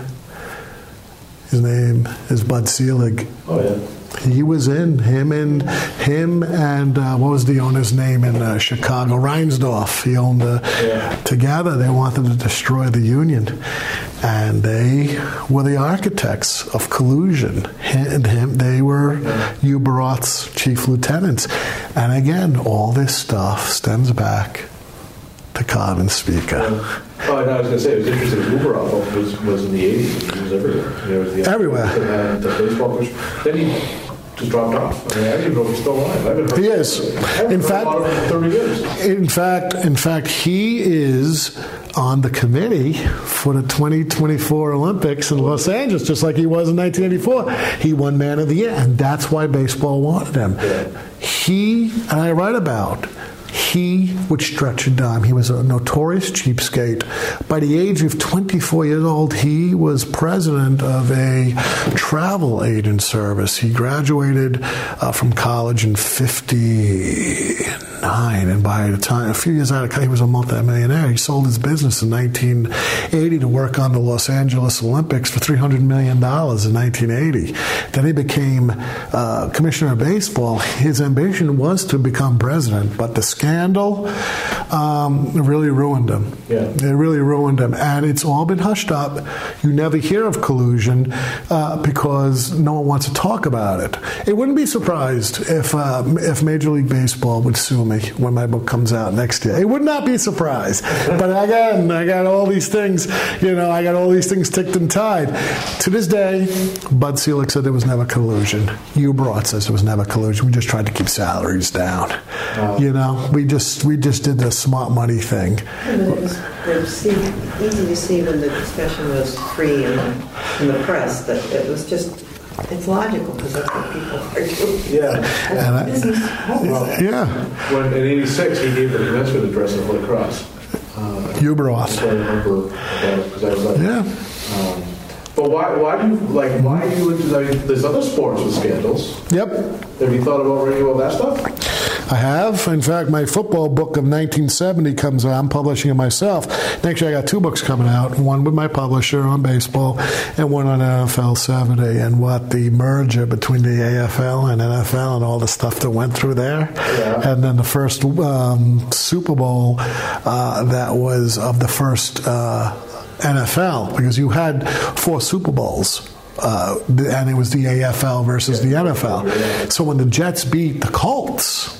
His name is Bud Selig. Oh, yeah. He was in him and him and uh, what was the owner's name in uh, Chicago? Reinsdorf. He owned the. Yeah. Together, they wanted to destroy the union, and they were the architects of collusion. And him, they were Ueberroth's chief lieutenants. And again, all this stuff stems back to Cobb and Speaker. Oh, and I was going to say, it was interesting, Ueberroth was, was in the 80s, he was everywhere. There was the Everywhere. And uh, the baseball coach. Then he just dropped off. I mean, I didn't know he's still alive. I haven't heard, He is. In fact, him for 30 years. In fact, in fact, he is on the committee for the 2024 Olympics in Los Angeles, just like he was in 1984. He won Man of the Year, and that's why baseball wanted him. He, and I write about, he would stretch a dime. He was a notorious cheapskate. By the age of 24 years old, he was president of a travel agent service. He graduated uh, from college in 59, and by the time, a few years out of college, he was a multimillionaire. He sold his business in 1980 to work on the Los Angeles Olympics for $300 million in 1980. Then he became uh, commissioner of baseball. His ambition was to become president, but the scandal um, really ruined him. Yeah. It really ruined him. And it's all been hushed up. You never hear of collusion uh, because no one wants to talk about it. It wouldn't be surprised if, uh, if Major League Baseball would sue me when my book comes out next year. It would not be a surprise. but again, I got all these things, you know, I got all these things ticked and tied. To this day, Bud Selig said there was never collusion. You brought says there was never collusion. We just tried to keep salaries down. You know, we just we just did the smart money thing. And it was, it was see, easy to see when the discussion was free in the, in the press that it was just, it's logical because that's what people are doing. Yeah. And I- Well, Yeah, when, in 86, he gave the commencement address at Holy Cross. Uh, that's Ueberroth. what I remember because I was like, Yeah. Um, but why, why do you, like, why do you, I mean, there's other sports with scandals. Yep. Have you thought about writing about that stuff? I have. In fact, my football book of 1970 comes out. I'm publishing it myself. Next year, I got two books coming out one with my publisher on baseball and one on NFL 70 and what the merger between the AFL and NFL and all the stuff that went through there. Yeah. And then the first um, Super Bowl uh, that was of the first uh, NFL because you had four Super Bowls uh, and it was the AFL versus the NFL. So when the Jets beat the Colts,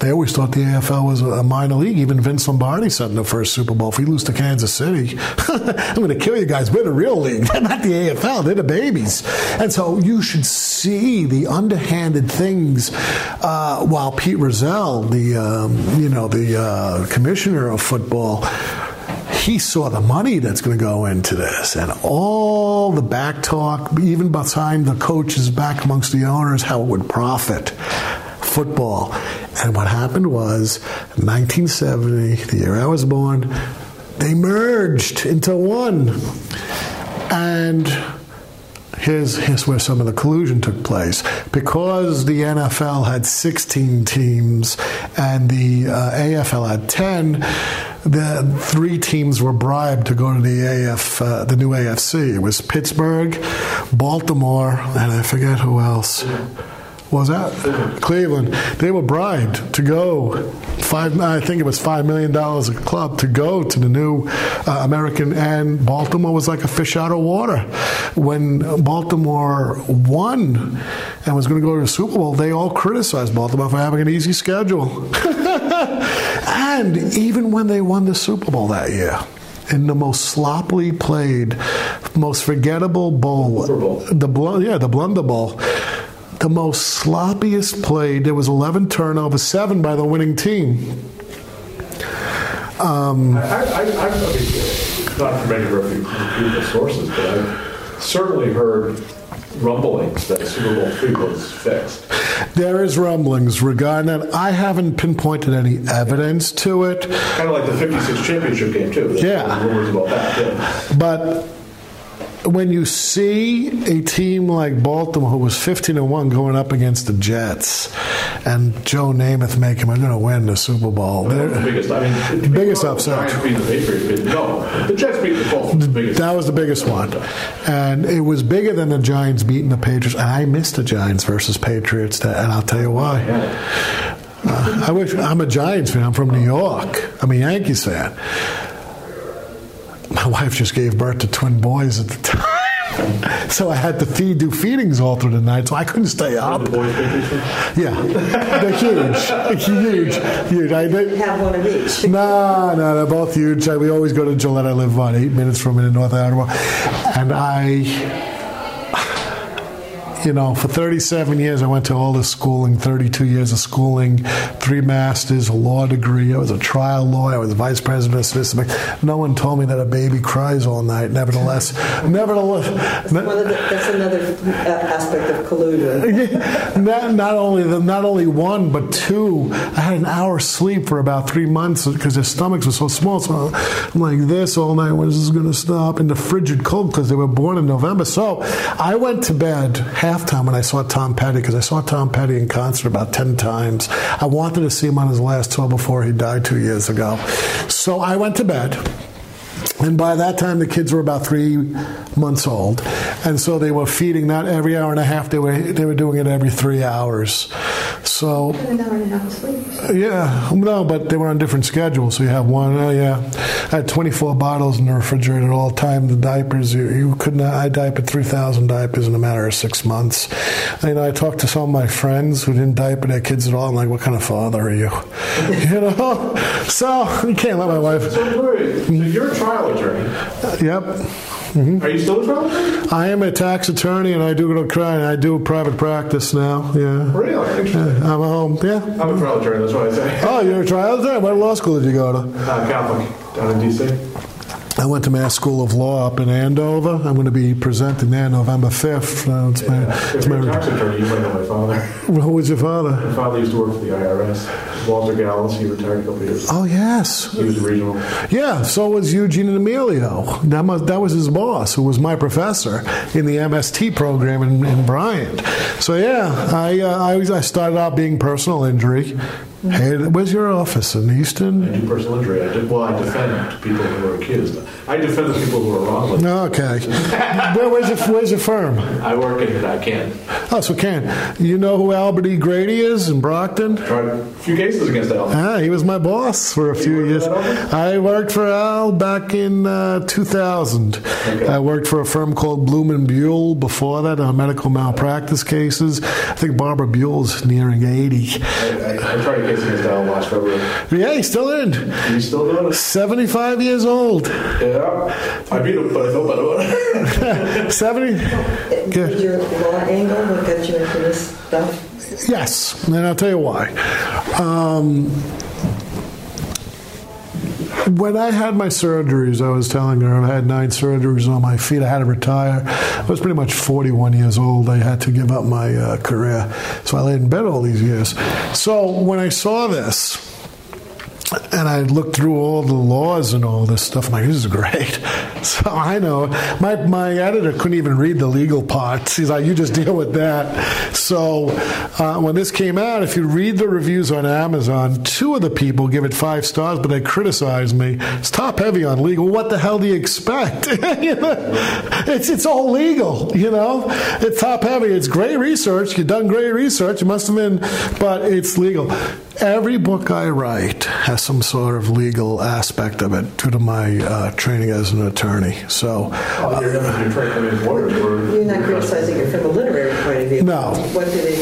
they always thought the AFL was a minor league. Even Vince Lombardi said in the first Super Bowl, if we lose to Kansas City, I'm going to kill you guys. We're the real league. They're not the AFL. They're the babies. And so you should see the underhanded things uh, while Pete Rozelle, the, um, you know, the uh, commissioner of football, he saw the money that's going to go into this and all the back talk, even behind the coaches back amongst the owners, how it would profit football. And what happened was 1970, the year I was born, they merged into one. And here's, here's where some of the collusion took place. Because the NFL had 16 teams and the uh, AFL had 10, the three teams were bribed to go to the AF, uh, the new AFC. It was Pittsburgh, Baltimore, and I forget who else was that Cleveland. They were bribed to go five. I think it was five million dollars a club to go to the new uh, American, and Baltimore was like a fish out of water. When Baltimore won and was going to go to the Super Bowl, they all criticized Baltimore for having an easy schedule. and even when they won the Super Bowl that year in the most sloppily played, most forgettable bowl, Bowl. the bl- yeah, the Blunder Bowl the most sloppiest played. There was 11 turnovers, seven by the winning team. Um, I, I, I, I not from any reputable sources, but I've certainly heard rumblings that Super Bowl three was fixed. There is rumblings regarding that. I haven't pinpointed any evidence to it, Kind of like the '56 championship game too. There's Yeah. rumors about that. Yeah. but when you see a team like Baltimore, who was 15 and 1, going up against the Jets, and Joe Namath making, we're going to win the Super Bowl. The biggest. I mean, the Biggest upset. Beat the Patriots. But no, the Jets beat the Colts. That was the biggest one. And it was bigger than the Giants beating the Patriots. And I missed the Giants versus Patriots, that, and I'll tell you why. Uh, I wish I'm a Giants fan. I'm from New York. I'm a Yankees fan. My wife just gave birth to twin boys at the time. So I had to feed, do feedings all through the night, so I couldn't stay up. The boys Yeah, they're huge, huge, huge. I, they, Have one of each. no, no, they're both huge. I- We always go to Gillette. I live about eight minutes from it in North Ottawa. And I, you know, for 37 years, I went to all this schooling, 32 years of schooling, three masters, a law degree. I was a trial lawyer. I was vice president of Smith. No one told me that a baby cries all night. Nevertheless, nevertheless, One of the, that's another uh, aspect of collusion. not, not only the, not only one but two. I had an hour sleep for about three months because their stomachs were so small. So I'm like this all night. When is this going to stop? In the frigid cold because they were born in November. So I went to bed halftime when I saw Tom Petty because I saw Tom Petty in concert about ten times. I wanted to see him on his last tour before he died two years ago. So I went to bed. And by that time, the kids were about three months old, and so they were feeding not every hour and a half. They were they were doing it every three hours. So An hour and a half sleep. yeah, no, but they were on different schedules. So you have one. Oh yeah, I had 24 bottles in the refrigerator at all time. The diapers you, you could not. I diapered 3,000 diapers in a matter of six months. You know, I talked to some of my friends who didn't diaper their kids at all. I'm like, what kind of father are you? you know, so you can't let my wife. So, wait, so you're a trial attorney. Yep. Are you still a trial attorney? I am a tax attorney, and I do go to crime. I do private practice now. Yeah, Really? I'm a home. Yeah. I'm a trial attorney. That's what I say. Oh, you're a trial attorney. What law school did you go to? Uh, Catholic down in D.C. I went to Mass School of Law up in Andover. I'm going to be presenting there November 5th. Uh, it's my, If it's you're a my, tax attorney, you might know my father. who was your father? My father used to work for the IRS. Walter Gallus, he retired a couple years. ago. Oh, yes. He was regional. Yeah, so was Eugene and Emilio. That, must, that was his boss, who was my professor in the MST program in, in Bryant. So, yeah, I, uh, I, I started out being personal injury. Hey, where's your office? In Easton? I do personal injury. I did, well, I defend people who are accused. I defend the people who are wrongly. Okay. Where, where's, your, where's your firm? I work in I can. Oh, so can. you know who Albert E. Grady is in Brockton? Tried a few cases against Al. Ah, he was my boss for a few years. I worked for Al back in uh, 2000. Okay. I worked for a firm called Bloom and Buell before that on medical malpractice cases. I think Barbara Buell's nearing 80. I, I, I tried case against Al last February. Yeah, he's still in. He's still doing it? 75 years old. Yeah. I beat him, but I felt better. 70. Good. Did your law angle what got you into this stuff? Yes, and I'll tell you why. Um, when I had my surgeries, I was telling her I had nine surgeries on my feet. I had to retire. I was pretty much 41 years old. I had to give up my uh, career. So I laid in bed all these years. So when I saw this, and I looked through all the laws and all this stuff. I'm like, this is great. So I know my my editor couldn't even read the legal parts. He's like, you just deal with that. So uh, when this came out, if you read the reviews on Amazon, two of the people give it five stars, but they criticize me. It's top heavy on legal. What the hell do you expect? You it's it's all legal. You know, it's top heavy. It's great research. You've done great research. It must have been, but it's legal. Every book I write has some sort of legal aspect of it due to my uh, training as an attorney. So, Oh, you're never you're trying to come in lawyers. We're, You're not criticizing it from a literary point of view. No. What do they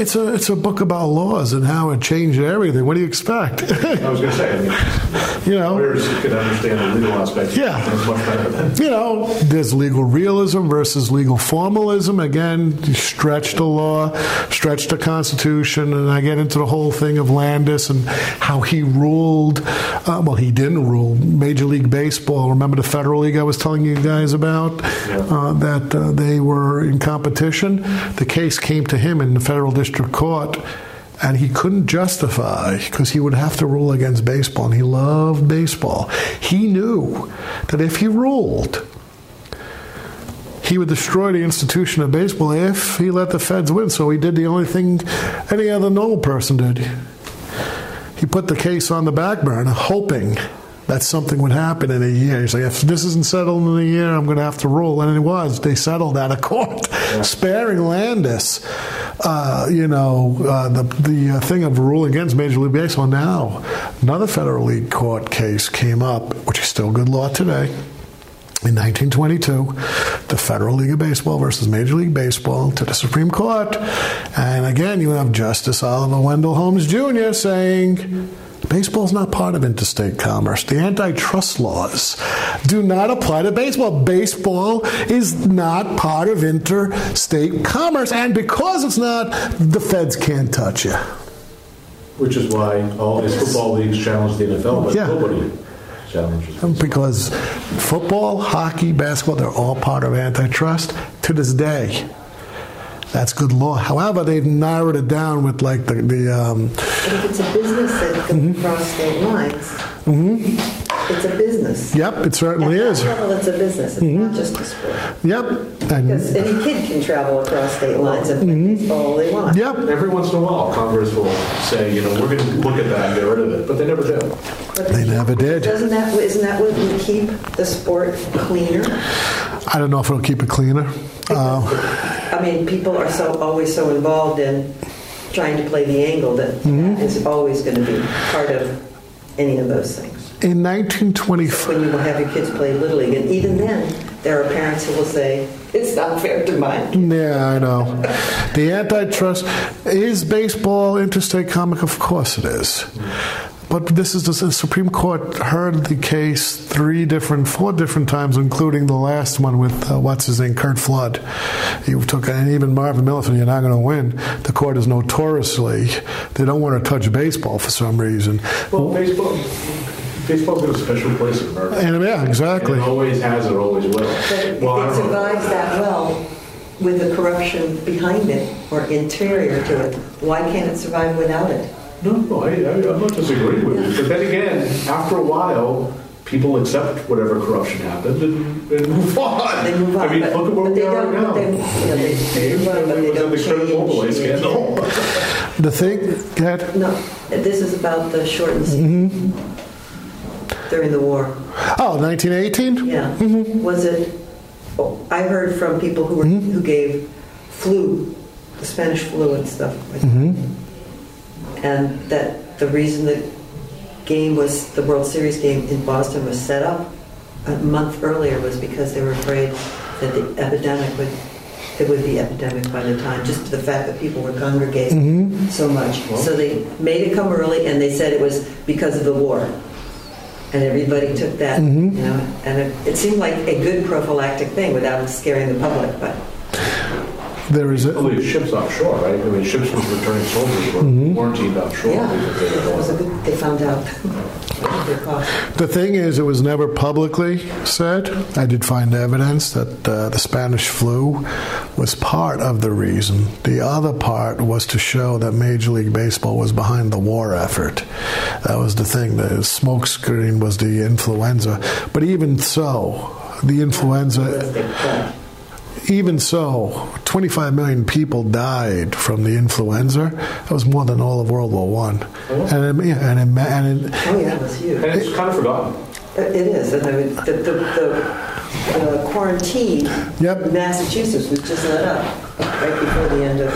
it's a it's a book about laws and how it changed everything. What do you expect? I was going to say, I mean, you know, lawyers can understand the legal aspects. Yeah. Much better than. you know, there's legal realism versus legal formalism. Again, you stretch the law, stretch the Constitution, and I get into the whole thing of Landis and how he ruled. Uh, well, he didn't rule Major League Baseball. Remember the Federal League I was telling you guys about? Uh, that uh, they were in competition. The case came to him in the Federal District Court. And he couldn't justify because he would have to rule against baseball, and he loved baseball. He knew that if he ruled, he would destroy the institution of baseball if he let the feds win. So he did the only thing any other normal person did. He put the case on the back burner, hoping that something would happen in a year. He's like, if this isn't settled in a year, I'm going to have to rule. And it was. They settled out of court, sparing Landis. Uh, you know, uh, the the uh, thing of ruling against Major League Baseball. Now, another federal league court case came up, which is still good law today. In 1922, the Federal League of Baseball versus Major League Baseball to the Supreme Court. And again, you have Justice Oliver Wendell Holmes Jr. saying baseball's not part of interstate commerce. The antitrust laws do not apply to baseball. Baseball is not part of interstate commerce. And because it's not, the feds can't touch you. Which is why all these football leagues challenge the NFL, but Yeah. nobody challenges. Because football, hockey, basketball, they're all part of antitrust to this day. That's good law. However, they've narrowed it down with like the, the um, But if it's a business that goes Mm-hmm. across state lines, mm-hmm. it's a business. yep, it certainly At is. that level, it's a business. It's Mm-hmm. not just a sport. Yep, Because and any kid can travel across state lines and play baseball all they want. yep, Every once in a while, Congress will say, you know, we're going to look at that and get rid of it, but they never do. But They never did. Doesn't that, isn't that what would keep the sport cleaner? I don't know if it'll keep it cleaner. Uh, I mean, people are so, always so involved in trying to play the angle that Mm-hmm. is always going to be part of any of those things. in 1924, When you will have your kids play Little League, and even then, there are parents who will say, it's not fair to mine. yeah, I know. The antitrust is baseball interstate comic. Of course, it is. But this is the Supreme Court heard the case three different, four different times, including the last one with uh, what's his name, Curt Flood. He took, and even Marvin Miller said, "You're not going to win." The court is notoriously they don't want to touch baseball for some reason. Well, baseball, baseball's got a special place in America. And yeah, exactly. It always has, it always will. But Well, it survives that well with the corruption behind it or interior to it, why can't it survive without it? No, no, I, I, I'm not disagreeing with you. But then again, after a while, people accept whatever corruption happened and, and move on. They move on. I mean, but- look at where we they are don't- right now. but they- you know, they- they move on, but they It was in don't the Kurt Mobley change. scandal. The thing, Kat, No, this is about the shortened Mm-hmm. during the war. oh, 1918. Yeah. Mm-hmm. Was it? oh, I heard from people who were who gave flu, the Spanish flu and stuff. Like Mm-hmm. And that the reason the game was the World Series game in Boston was set up a month earlier was because they were afraid that the epidemic would it would be epidemic by the time just the fact that people were congregating mm-hmm. so much. So they made it come early, and they said it was because of the war. And everybody took that, mm-hmm. you know, and it, it seemed like a good prophylactic thing without scaring the public. But There is I a, believe ships offshore, right? I mean, ships with returning soldiers were quarantined offshore. yeah, they it was a good. They found out. The thing is, it was never publicly said. I did find evidence that uh, the Spanish flu was part of the reason. The other part was to show that Major League Baseball was behind the war effort. That was the thing. The smokescreen was the influenza. But even so, the influenza Realistic, but even so, 25 million people died from the influenza. That was more than all of World War One. Oh. And, it- yeah, and, it, and it, oh yeah, it was huge. And it's kind of forgotten. It it is, and I mean, the, the, the, the quarantine Yep. in Massachusetts was just let up right before the end of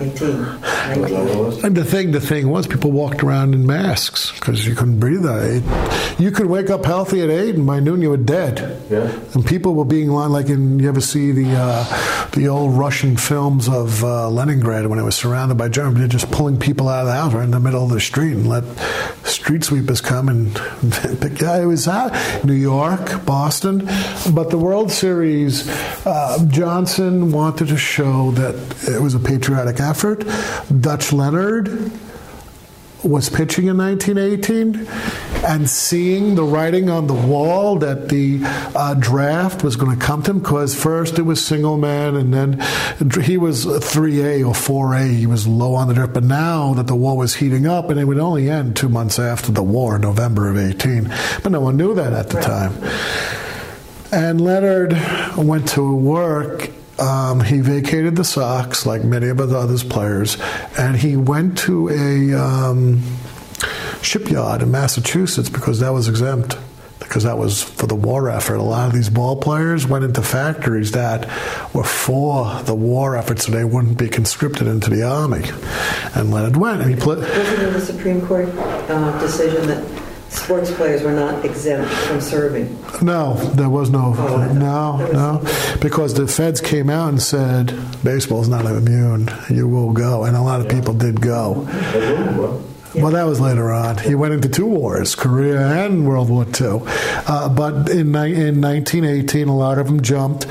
18, And the thing, the thing was, people walked around in masks because you couldn't breathe. That it, you could wake up healthy at eight, and by noon you were dead. Yeah. And people were being lined like in. You ever see the uh, the old Russian films of uh, Leningrad when it was surrounded by Germans? They're just pulling people out of the house right in the middle of the street and let street sweepers come and pick. Yeah, it was uh, New York, Boston, but the World Series. Uh, Johnson wanted to show that it was a patriotic effort. Dutch Leonard was pitching in 1918 and seeing the writing on the wall that the uh, draft was going to come to him because first it was single man and then he was 3A or 4A. He was low on the draft. But now that the war was heating up and it would only end two months after the war, November of 18. But no one knew that at the time. And Leonard went to work. Um, he vacated the Sox, like many of the other players, and he went to a um, shipyard in Massachusetts because that was exempt. Because that was for the war effort. A lot of these ball players went into factories that were for the war effort, so they wouldn't be conscripted into the army. And Leonard went, and he played. Wasn't there a Supreme Court uh, decision that sports players were not exempt from serving? No, there was no, Oh, no, was no, because the feds came out and said baseball's not immune. You will go, and a lot of people did go. They were, well, Well, that was later on. He went into two wars, Korea and World War II. Uh, but in, in 1918, a lot of them jumped,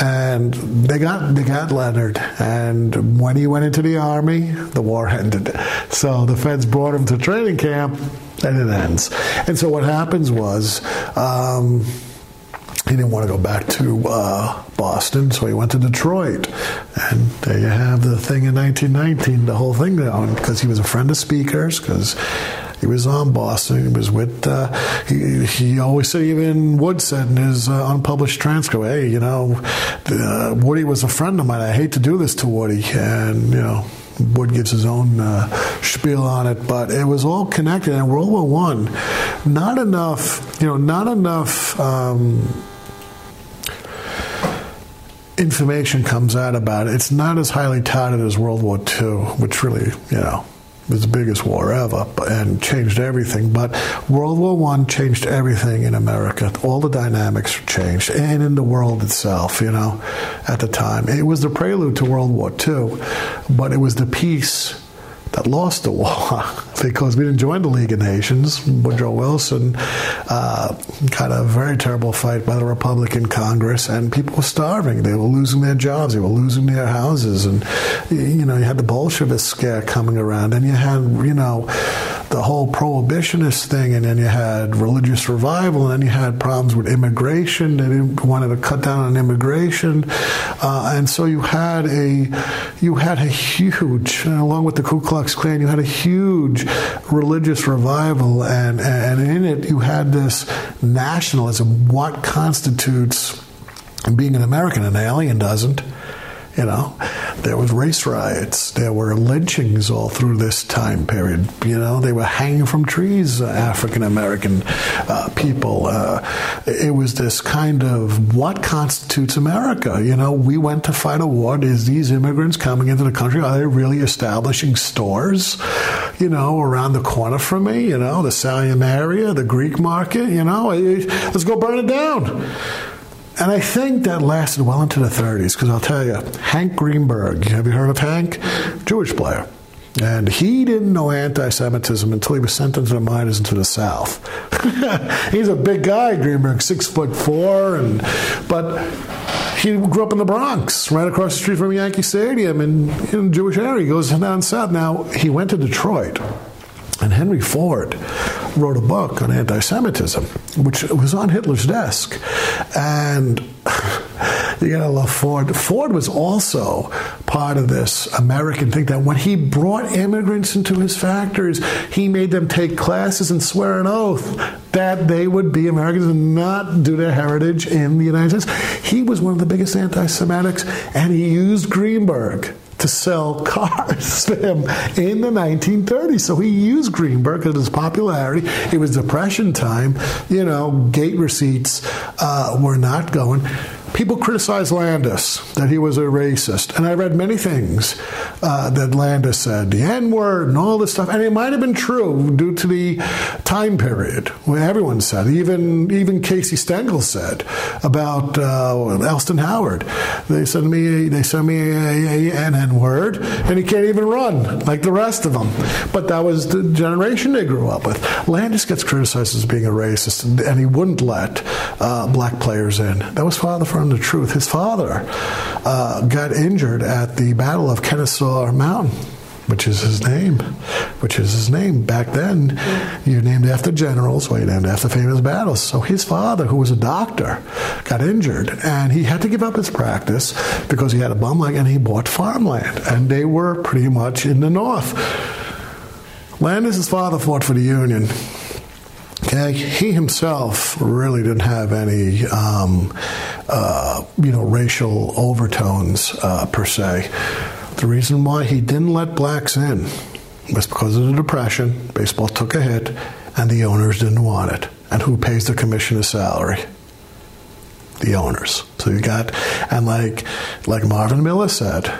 and they got they got Leonard. And when he went into the army, the war ended. So the feds brought him to training camp, and it ends. And so what happens was. Um, he didn't want to go back to uh, Boston, so he went to Detroit. And there you have the thing in 1919, the whole thing down, because he was a friend of Speaker's, because he was on Boston. He was with, uh, he, he always said, even Wood said in his uh, unpublished transcript, hey, you know, uh, Woody was a friend of mine. I hate to do this to Woody. And, you know, Wood gives his own uh, spiel on it, but it was all connected. And World War One, not enough, you know, not enough um, information comes out about it. It's not as highly touted as World War II, which really, you know, was the biggest war ever and changed everything. But World War One changed everything in America. All the dynamics changed, and in the world itself. You know, at the time, it was the prelude to World War II, but it was the peace that lost the war because we didn't join the League of Nations. Woodrow Wilson uh, got a very terrible fight by the Republican Congress, and people were starving. They were losing their jobs. They were losing their houses, and you know you had the Bolshevist scare coming around, and you had you know the whole prohibitionist thing, and then you had religious revival, and then you had problems with immigration. They wanted to cut down on immigration, uh, and so you had a you had a huge, along with the Ku Klux Klan, you had a huge religious revival, and and in it you had this nationalism. What constitutes being an American? An alien doesn't. You know, there was race riots. There were lynchings all through this time period. You know, they were hanging from trees, uh, African American uh, people. Uh, it was this kind of what constitutes America. You know, we went to fight a war. Is these immigrants coming into the country? Are they really establishing stores? You know, around the corner from me. You know, the Salium area, the Greek market. You know, let's go burn it down. And I think that lasted well into the 30s because I'll tell you, Hank Greenberg, have you heard of Hank? Jewish player. And he didn't know anti Semitism until he was sent into the minors into the South. He's a big guy, Greenberg, six foot four, and but he grew up in the Bronx, right across the street from Yankee Stadium in, in Jewish area. He goes down south. Now, he went to Detroit. And Henry Ford wrote a book on anti Semitism, which was on Hitler's desk. And you gotta love Ford. Ford was also part of this American thing that when he brought immigrants into his factories, he made them take classes and swear an oath that they would be Americans and not do their heritage in the United States. He was one of the biggest anti Semitics, and he used Greenberg to sell cars to him in the 1930s. So he used Greenberg because of his popularity. It was Depression time. You know, gate receipts uh, were not going. People criticized Landis that he was a racist, and I read many things uh, that Landis said, the N word and all this stuff, and it might have been true due to the time period when everyone said, even even Casey Stengel said about uh, Elston Howard. They sent me they sent me an N word, and he can't even run like the rest of them. But that was the generation they grew up with. Landis gets criticized as being a racist, and, he wouldn't let uh, black players in. That was Father the truth. His father uh, got injured at the Battle of Kennesaw Mountain, which is his name, which is his name. Back then, you're named after generals, or you're named after famous battles. So his father, who was a doctor, got injured, and he had to give up his practice because he had a bum leg, and he bought farmland, and they were pretty much in the north. Landis's father fought for the Union. Okay, he himself really didn't have any, um, uh, you know, racial overtones uh, per se. The reason why he didn't let blacks in was because of the depression. Baseball took a hit, and the owners didn't want it. And who pays the commissioner's salary? The owners. So you got, and like, like Marvin Miller said,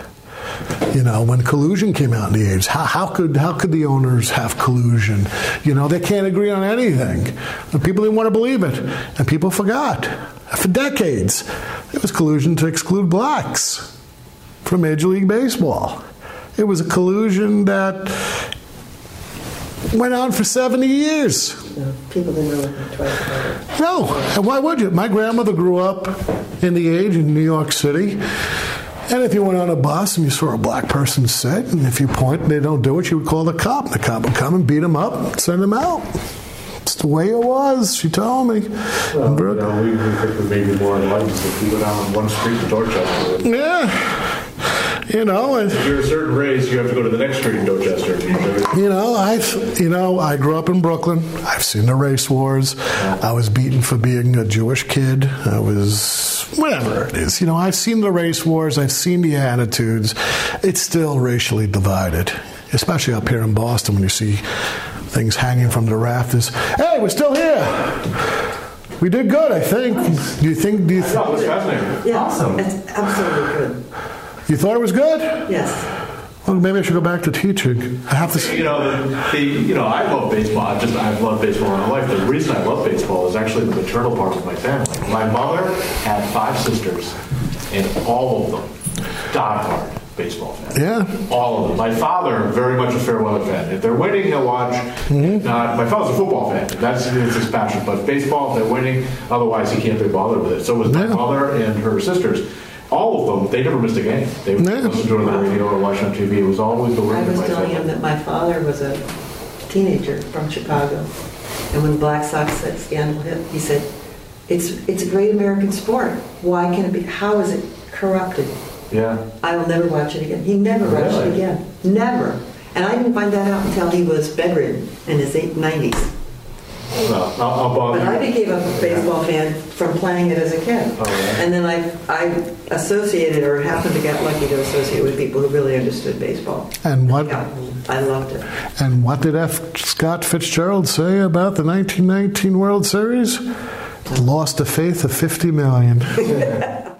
you know, when collusion came out in the 80s, how, how, could how could the owners have collusion? You know, they can't agree on anything. And people didn't want to believe it, and people forgot. For decades, it was collusion to exclude blacks from Major League Baseball. It was a collusion that went on for 70 years. No, people didn't know about it. No, and why would you? My grandmother grew up in the age in New York City. And if you went on a bus and you saw a black person sit, and if you point and they don't do it, you would call the cop. The cop would come and beat them up, and send them out. It's the way it was. She told me. Well, you know, we, we we more enlightened if we go down one street to Dorchester. Yeah. You know, and, If you're a certain race, you have to go to the next street in Dorchester. you know, I've, you know, I grew up in Brooklyn. I've seen the race wars. I was beaten for being a Jewish kid. I was whatever it is. You know, I've seen the race wars. I've seen the attitudes. It's still racially divided, especially up here in Boston when you see things hanging from the rafters. Hey, we're still here. We did good, I think. Do you think? Do you, th- No, it's fascinating. Yeah, Awesome. It's absolutely good. You thought it was good? Yes. Well, maybe I should go back to teaching. I have to. s- You know, the, the you know, I love baseball. I've just I've loved baseball my life. The reason I love baseball is actually the maternal part of my family. My mother had five sisters, and all of them diehard baseball fans. Yeah. All of them. My father, very much a fair weather fan. If they're winning, he'll watch. Mm-hmm. If Not, my father's a football fan. That's it's his passion. But baseball, if they're winning, otherwise he can't be bothered with it. So it was my Yeah. mother and her sisters all of them, they never missed a game. They would yeah. listen to it on the radio or watch on TV. It was always the way. I was telling him that my father was a teenager from Chicago, and when the Black Sox said scandal hit, he said, "It's it's a great American sport. Why can it be? How is it corrupted?" Yeah. I will never watch it again. He never really? watched it again. Never. And I didn't find that out until he was bedridden in his 90s. I'll, I'll But I became a baseball fan from playing it as a kid. Oh, yeah. And then I, I associated or happened to get lucky to associate with people who really understood baseball. And what Yeah, I loved it. and what did F. Scott Fitzgerald say about the 1919 World Series? Lost a faith of 50 million.